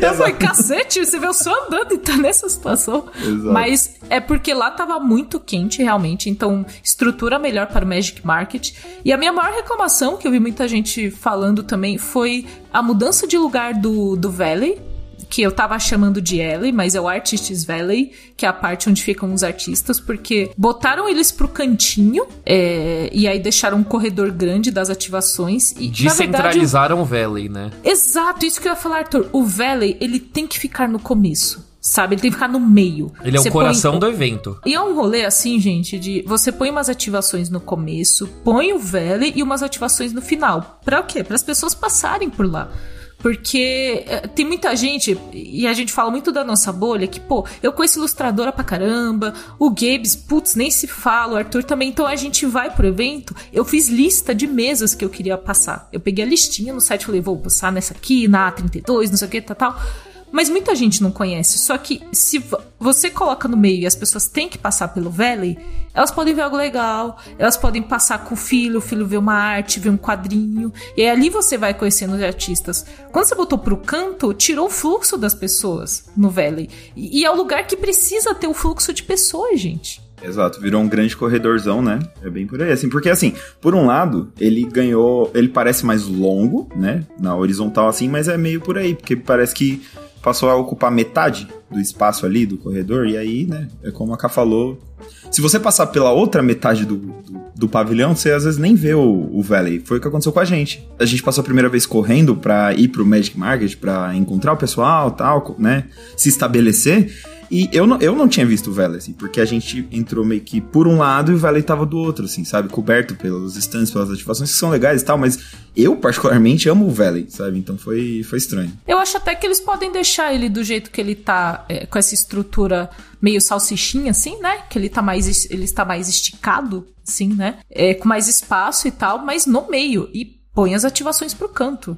eu falei, cacete, você veio só andando e tá nessa situação. Exato. Mas é porque lá tava muito quente, realmente. Então, estrutura melhor para o Magic Market. E a minha maior reclamação, que eu vi muita gente falando também, foi a mudança de lugar do, do Valley que eu tava chamando de Alley, mas é o Artists Valley, que é a parte onde ficam os artistas, porque botaram eles pro cantinho é, e aí deixaram um corredor grande das ativações. E, Descentralizaram verdade, o Valley, né? Exato, isso que eu ia falar, Arthur. O Valley, ele tem que ficar no começo sabe? Ele tem que ficar no meio. Ele é o coração põe... do evento. E é um rolê assim, gente, de você põe umas ativações no começo, põe o Valley e umas ativações no final. Para o quê? Para as pessoas passarem por lá. Porque é, tem muita gente, e a gente fala muito da nossa bolha, que, pô, eu conheço ilustradora pra caramba, o Gabes, putz, nem se fala, o Arthur também. Então a gente vai pro evento, eu fiz lista de mesas que eu queria passar. Eu peguei a listinha no site, falei, vou passar nessa aqui, na A32, não sei o que, tal, tal. Mas muita gente não conhece. Só que se você coloca no meio e as pessoas têm que passar pelo Valley, elas podem ver algo legal, elas podem passar com o filho, o filho vê uma arte, vê um quadrinho. E aí ali você vai conhecendo os artistas. Quando você botou pro canto, tirou o fluxo das pessoas no Valley. E, e é o lugar que precisa ter o fluxo de pessoas, gente. Exato, virou um grande corredorzão, né? É bem por aí. Assim, porque assim, por um lado, ele ganhou. Ele parece mais longo, né? Na horizontal, assim, mas é meio por aí, porque parece que passou a ocupar metade do espaço ali, do corredor, e aí, né, é como a Ká falou. Se você passar pela outra metade do, do, do pavilhão, você às vezes nem vê o, o Valley. Foi o que aconteceu com a gente. A gente passou a primeira vez correndo pra ir pro Magic Market, pra encontrar o pessoal tal, né, se estabelecer. E eu não, eu não tinha visto o Valley, assim, porque a gente entrou meio que por um lado e o Valley tava do outro, assim, sabe? Coberto pelos stands, pelas ativações que são legais e tal, mas eu particularmente amo o Valley, sabe? Então foi, foi estranho. Eu acho até que eles podem deixar ele do jeito que ele tá, é, com essa estrutura meio salsichinha, assim, né? Que ele tá mais, ele está mais esticado, assim, né? É, com mais espaço e tal, mas no meio. E põe as ativações pro canto.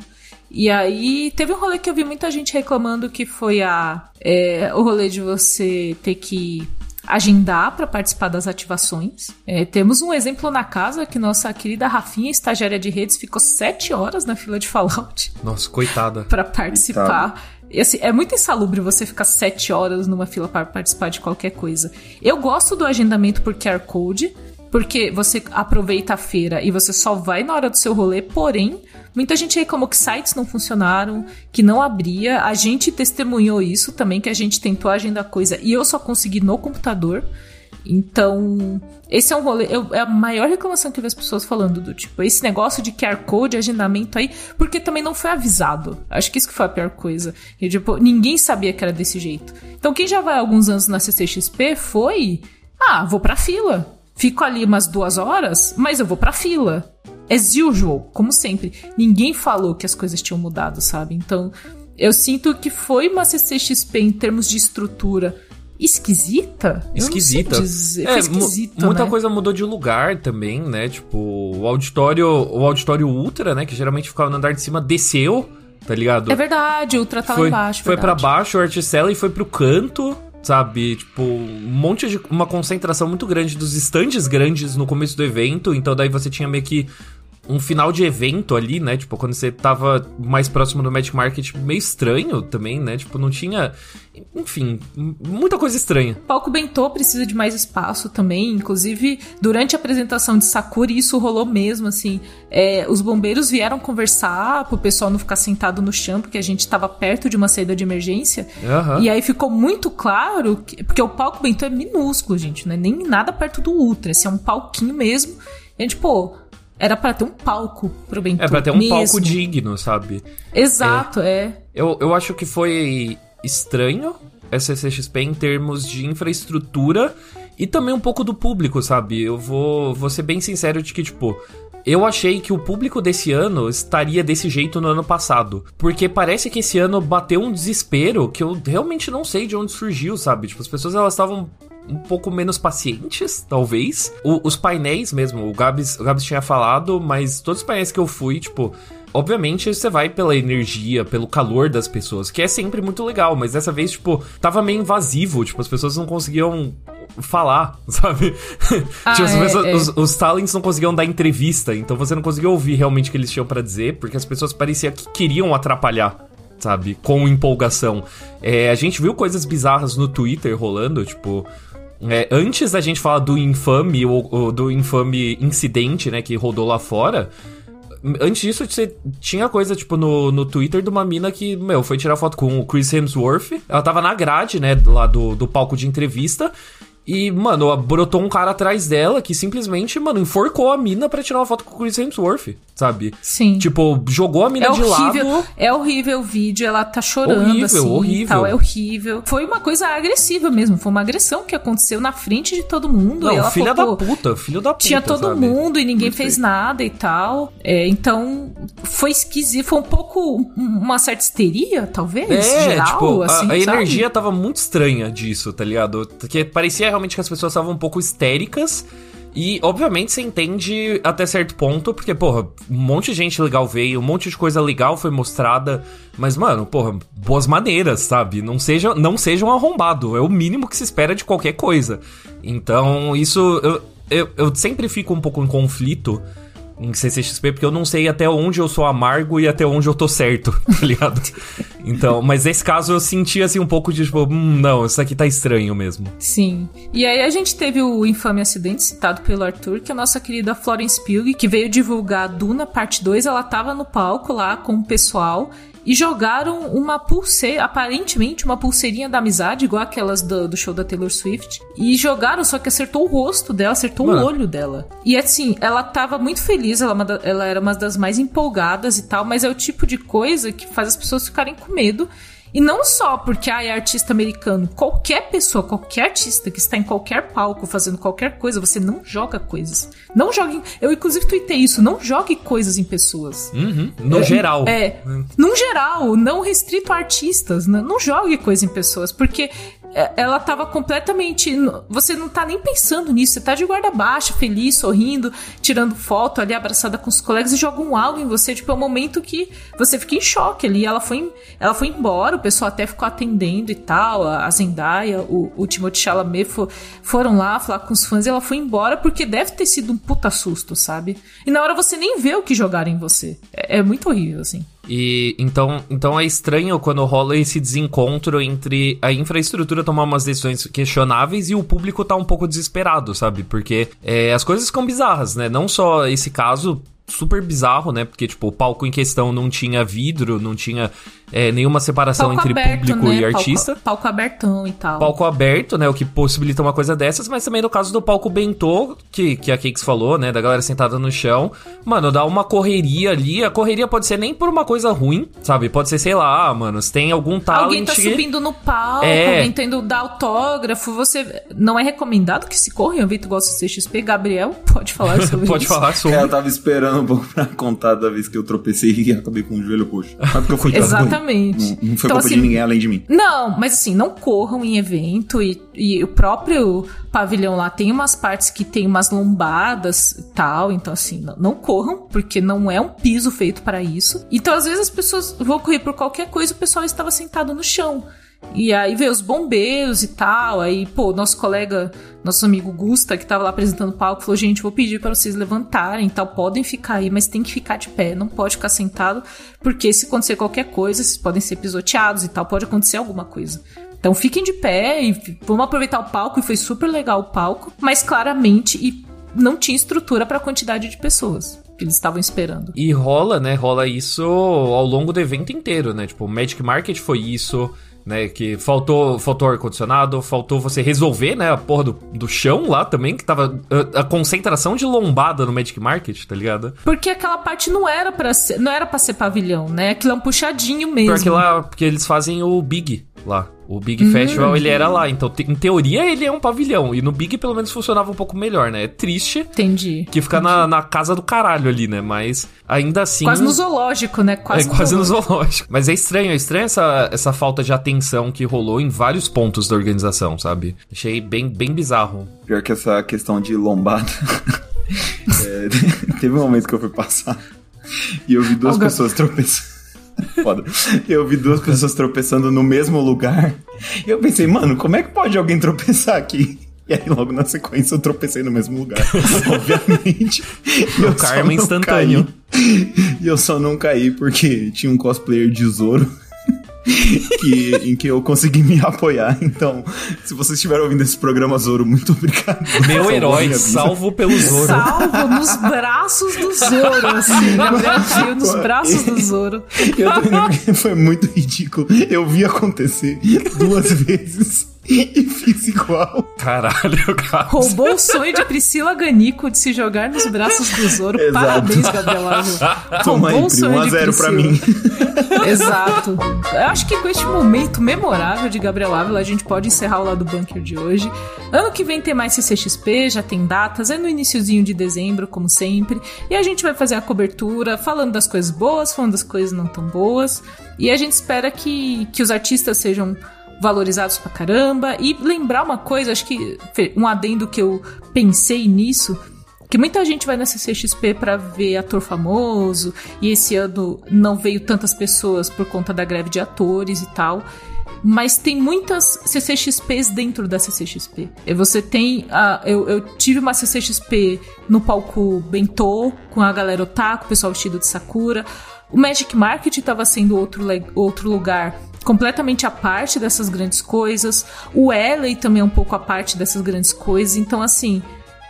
E aí teve um rolê que eu vi muita gente reclamando que foi a é, o rolê de você ter que agendar para participar das ativações. É, temos um exemplo na casa que nossa querida Rafinha, estagiária de redes, ficou sete horas na fila de Fallout. Nossa, coitada. para participar. E, assim, é muito insalubre você ficar sete horas numa fila para participar de qualquer coisa. Eu gosto do agendamento por QR Code, porque você aproveita a feira e você só vai na hora do seu rolê, porém, muita gente reclamou que sites não funcionaram, que não abria. A gente testemunhou isso também, que a gente tentou agendar coisa e eu só consegui no computador. Então, esse é um rolê. Eu, é a maior reclamação que eu vi as pessoas falando do tipo, esse negócio de QR Code, agendamento aí, porque também não foi avisado. Acho que isso que foi a pior coisa. E, tipo, ninguém sabia que era desse jeito. Então, quem já vai há alguns anos na CCXP foi. Ah, vou pra fila. Fico ali umas duas horas, mas eu vou pra fila. As usual, como sempre. Ninguém falou que as coisas tinham mudado, sabe? Então, eu sinto que foi uma CCXP em termos de estrutura esquisita? Esquisita. É, esquisito, muita né? coisa mudou de lugar também, né? Tipo, o auditório, o auditório Ultra, né, que geralmente ficava no andar de cima, desceu, tá ligado? É verdade, o Ultra tá foi, embaixo. Foi para baixo, o Articela e foi pro canto sabe? Tipo, um monte de. Uma concentração muito grande dos estandes grandes no começo do evento. Então, daí você tinha meio que um final de evento ali, né? Tipo, quando você tava mais próximo do Magic Market, meio estranho também, né? Tipo, não tinha. Enfim, muita coisa estranha. O palco Bentô precisa de mais espaço também. Inclusive, durante a apresentação de Sakura, isso rolou mesmo, assim. É, os bombeiros vieram conversar pro pessoal não ficar sentado no chão, porque a gente tava perto de uma saída de emergência. Uhum. E aí ficou muito claro, que, porque o palco Bentô é minúsculo, gente, não é nem nada perto do Ultra. Esse é um palquinho mesmo. E a gente, pô, era para ter um palco pro Bentô. É pra ter um mesmo. palco digno, sabe? Exato, é. é. Eu, eu acho que foi estranho essa CCXP em termos de infraestrutura e também um pouco do público, sabe? Eu vou, vou ser bem sincero de que, tipo, eu achei que o público desse ano estaria desse jeito no ano passado. Porque parece que esse ano bateu um desespero que eu realmente não sei de onde surgiu, sabe? Tipo, as pessoas elas estavam um pouco menos pacientes, talvez. O, os painéis mesmo, o Gabs, o Gabs tinha falado, mas todos os painéis que eu fui, tipo, Obviamente, você vai pela energia, pelo calor das pessoas, que é sempre muito legal, mas dessa vez, tipo, tava meio invasivo, tipo, as pessoas não conseguiam falar, sabe? Ah, tipo, é, pessoas- é. Os, os talents não conseguiam dar entrevista, então você não conseguia ouvir realmente o que eles tinham pra dizer, porque as pessoas pareciam que queriam atrapalhar. Sabe? Com empolgação. É, a gente viu coisas bizarras no Twitter rolando, tipo. É, antes da gente falar do infame, ou, ou do infame incidente, né, que rodou lá fora, Antes disso, você tinha coisa, tipo, no, no Twitter de uma mina que, meu, foi tirar foto com o Chris Hemsworth. Ela tava na grade, né, lá do, do palco de entrevista. E, mano, brotou um cara atrás dela que simplesmente, mano, enforcou a mina pra tirar uma foto com o Chris Hemsworth, sabe? Sim. Tipo, jogou a mina É de horrível, lado. é horrível o vídeo, ela tá chorando Horrível, assim, horrível. tal, é horrível. Foi uma coisa agressiva mesmo, foi uma agressão que aconteceu na frente de todo mundo. Não, filha falou, da puta, filho da puta. Tinha todo sabe? mundo e ninguém fez nada e tal. É, então, foi esquisito, foi um pouco um- uma certa histeria, talvez, É, geral, tipo, a- assim, a, sabe? energia tava muito estranha disso, tá ligado? Porque parecia realmente que as pessoas estavam um pouco histéricas. E, obviamente, você entende até certo ponto, porque, porra, um monte de gente legal veio, um monte de coisa legal foi mostrada. Mas, mano, porra, boas maneiras, sabe? Não seja, não seja um arrombado. É o mínimo que se espera de qualquer coisa. Então, isso. Eu, eu, eu sempre fico um pouco em conflito em CCXP, porque eu não sei até onde eu sou amargo e até onde eu tô certo, tá ligado? Então, mas nesse caso eu senti assim um pouco de tipo, hum, não, isso aqui tá estranho mesmo. Sim. E aí a gente teve o infame acidente citado pelo Arthur, que a nossa querida Florence Pugh, que veio divulgar Duna parte 2, ela tava no palco lá com o pessoal e jogaram uma pulseira, aparentemente uma pulseirinha da amizade, igual aquelas do, do show da Taylor Swift, e jogaram, só que acertou o rosto dela, acertou Mano. o olho dela. E assim, ela tava muito feliz, ela, é ela era uma das mais empolgadas e tal, mas é o tipo de coisa que faz as pessoas ficarem com medo. E não só porque ah, é artista americano. Qualquer pessoa, qualquer artista que está em qualquer palco fazendo qualquer coisa, você não joga coisas. Não jogue. Eu, inclusive, tuitei isso. Não jogue coisas em pessoas. Uhum. No é, geral. É. No geral, não restrito a artistas. Não, não jogue coisa em pessoas. Porque ela tava completamente. Você não tá nem pensando nisso. Você tá de guarda baixa, feliz, sorrindo, tirando foto ali, abraçada com os colegas e joga um algo em você. Tipo, é um momento que você fica em choque ali. Ela foi, ela foi embora, o pessoal até ficou atendendo e tal. A Zendaya, o, o Timothée Chalamet for, foram lá falar com os fãs e ela foi embora porque deve ter sido um puta susto, sabe? E na hora você nem vê o que jogaram em você. É, é muito horrível, assim. E então, então é estranho quando rola esse desencontro entre a infraestrutura tomar umas decisões questionáveis e o público tá um pouco desesperado, sabe? Porque é, as coisas ficam bizarras, né? Não só esse caso super bizarro, né? Porque, tipo, o palco em questão não tinha vidro, não tinha é, nenhuma separação palco entre aberto, público né? e artista. Palco, palco, abertão e tal. Palco aberto, né? O que possibilita uma coisa dessas, mas também no caso do palco bentô, que, que a Cakes falou, né? Da galera sentada no chão. Mano, dá uma correria ali. A correria pode ser nem por uma coisa ruim, sabe? Pode ser, sei lá, mano, se tem algum talent... Alguém tá subindo no palco, É. alguém indo dar autógrafo. Você... Não é recomendado que se corra em um evento igual o CCXP. Gabriel, pode falar sobre pode isso. falar sobre. Cara, eu tava esperando um pouco pra contar da vez que eu tropecei e acabei com o joelho roxo. Mas porque eu fui Exatamente. Não, não foi Então, culpa assim, de ninguém além de mim. Não, mas assim, não corram em evento e, e o próprio pavilhão lá tem umas partes que tem umas lombadas e tal, então assim, não, não corram, porque não é um piso feito para isso. Então às vezes as pessoas vão correr por qualquer coisa, o pessoal estava sentado no chão. E aí veio os bombeiros e tal, aí, pô, nosso colega, nosso amigo Gusta, que tava lá apresentando o palco, falou, gente, vou pedir para vocês levantarem tal, podem ficar aí, mas tem que ficar de pé, não pode ficar sentado, porque se acontecer qualquer coisa, vocês podem ser pisoteados e tal, pode acontecer alguma coisa. Então fiquem de pé e vamos aproveitar o palco, e foi super legal o palco, mas claramente e não tinha estrutura para a quantidade de pessoas que eles estavam esperando. E rola, né? Rola isso ao longo do evento inteiro, né? Tipo, o Magic Market foi isso, né? Que faltou, faltou ar-condicionado, faltou você resolver, né? A porra do, do chão lá também, que tava. A, a concentração de lombada no Magic Market, tá ligado? Porque aquela parte não era para ser, não era para ser pavilhão, né? Aquilo é um puxadinho mesmo. Porque lá, porque eles fazem o Big lá. O Big Hum. Festival, ele era lá. Então, te- em teoria, ele é um pavilhão. E no Big, pelo menos, funcionava um pouco melhor, né? É triste Entendi. que fica na, na casa do caralho ali, né? Mas ainda assim. Quase no zoológico, né? Quase, é quase no zoológico. Mas é estranho, é estranho essa, essa falta de atenção que rolou em vários pontos da organização, sabe? Achei bem, bem bizarro. Pior que essa questão de lombada. É, teve um momento que eu fui passar e eu vi duas pessoas tropeçando. Foda. Eu vi duas pessoas tropeçando no mesmo lugar. E eu pensei, mano, como é que pode alguém tropeçar aqui? E aí, logo na sequência, eu tropecei no mesmo lugar. Obviamente. Eu só karma instantâneo. caí. E eu só não caí porque tinha um cosplayer de Zoro. Que, em que eu consegui me apoiar. Então, se vocês estiverem ouvindo esse programa, Zoro, muito obrigado. Meu herói, salvo pelo Zoro. Salvo nos braços do Zoro, assim. Gabriel Tio nos braços do Zoro. Eu tô foi muito ridículo. Eu vi acontecer duas vezes e fiz igual. Caralho, cara. Roubou o sonho de Priscila Ganico de se jogar nos braços do Zoro. Exato. Parabéns, Gabriel Ávila. Toma aí, Roubou o sonho de 1x0 pra mim. Priscila. Exato. Eu acho que com este momento memorável de Gabriel Ávila, a gente pode encerrar o lado bunker de hoje. Ano que vem tem mais CCXP, já tem datas, é no iniciozinho de dezembro, como sempre. E a gente vai fazer a cobertura, falando das coisas boas, falando das coisas não tão boas. E a gente espera que, que os artistas sejam valorizados pra caramba. E lembrar uma coisa, acho que um adendo que eu pensei nisso, que muita gente vai na CCXP pra ver ator famoso, e esse ano não veio tantas pessoas por conta da greve de atores e tal. Mas tem muitas CCXPs dentro da CCXP. Você tem. A, eu, eu tive uma CCXP no palco Bentô, com a galera otaku, o pessoal vestido de Sakura. O Magic Market estava sendo outro, outro lugar completamente à parte dessas grandes coisas. O LA também é um pouco à parte dessas grandes coisas. Então, assim,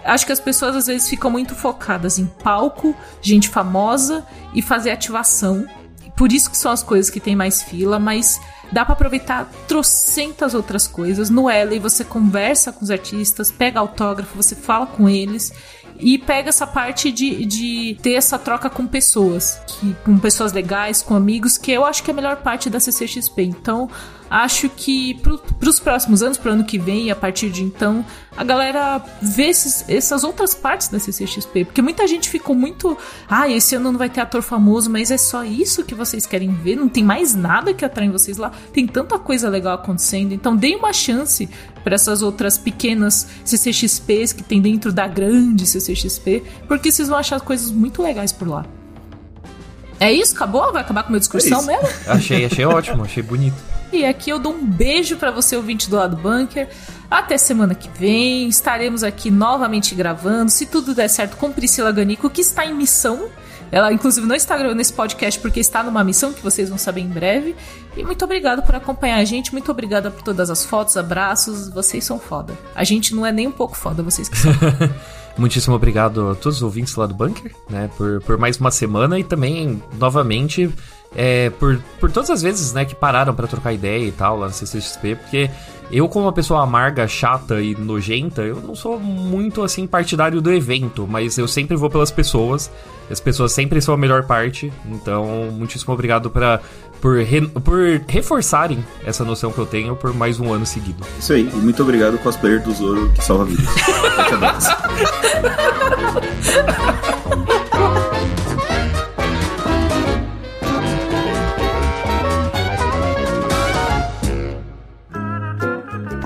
acho que as pessoas às vezes ficam muito focadas em palco, gente famosa e fazer ativação. Por isso que são as coisas que tem mais fila, mas dá pra aproveitar trocentas outras coisas. No LA você conversa com os artistas, pega autógrafo, você fala com eles e pega essa parte de, de ter essa troca com pessoas, que, com pessoas legais, com amigos, que eu acho que é a melhor parte da CCXP. Então, acho que para os próximos anos, para o ano que vem, a partir de então, a galera vê esses, essas outras partes da CCXP. Porque muita gente ficou muito. Ah, esse ano não vai ter ator famoso, mas é só isso que vocês querem ver? Não tem mais nada que atrai vocês lá? Tem tanta coisa legal acontecendo. Então, deem uma chance para essas outras pequenas CCXPs que tem dentro da grande CCXP, porque vocês vão achar coisas muito legais por lá. É isso? Acabou? Vai acabar com a minha discussão é mesmo? Achei, achei ótimo, achei bonito. E aqui eu dou um beijo para você, ouvinte do lado bunker. Até semana que vem. Estaremos aqui novamente gravando. Se tudo der certo com Priscila Ganico, que está em missão. Ela, inclusive, não está gravando esse podcast porque está numa missão que vocês vão saber em breve. E muito obrigado por acompanhar a gente. Muito obrigada por todas as fotos, abraços. Vocês são foda. A gente não é nem um pouco foda, vocês que são. Muitíssimo obrigado a todos os ouvintes lá do Bunker, né, por, por mais uma semana e também, novamente, é, por, por todas as vezes, né, que pararam para trocar ideia e tal lá no CCXP, porque eu, como uma pessoa amarga, chata e nojenta, eu não sou muito, assim, partidário do evento, mas eu sempre vou pelas pessoas, as pessoas sempre são a melhor parte, então, muitíssimo obrigado pra, por, re, por reforçarem essa noção que eu tenho por mais um ano seguido. Isso aí, e muito obrigado, cosplayer do Zoro, que salva vidas.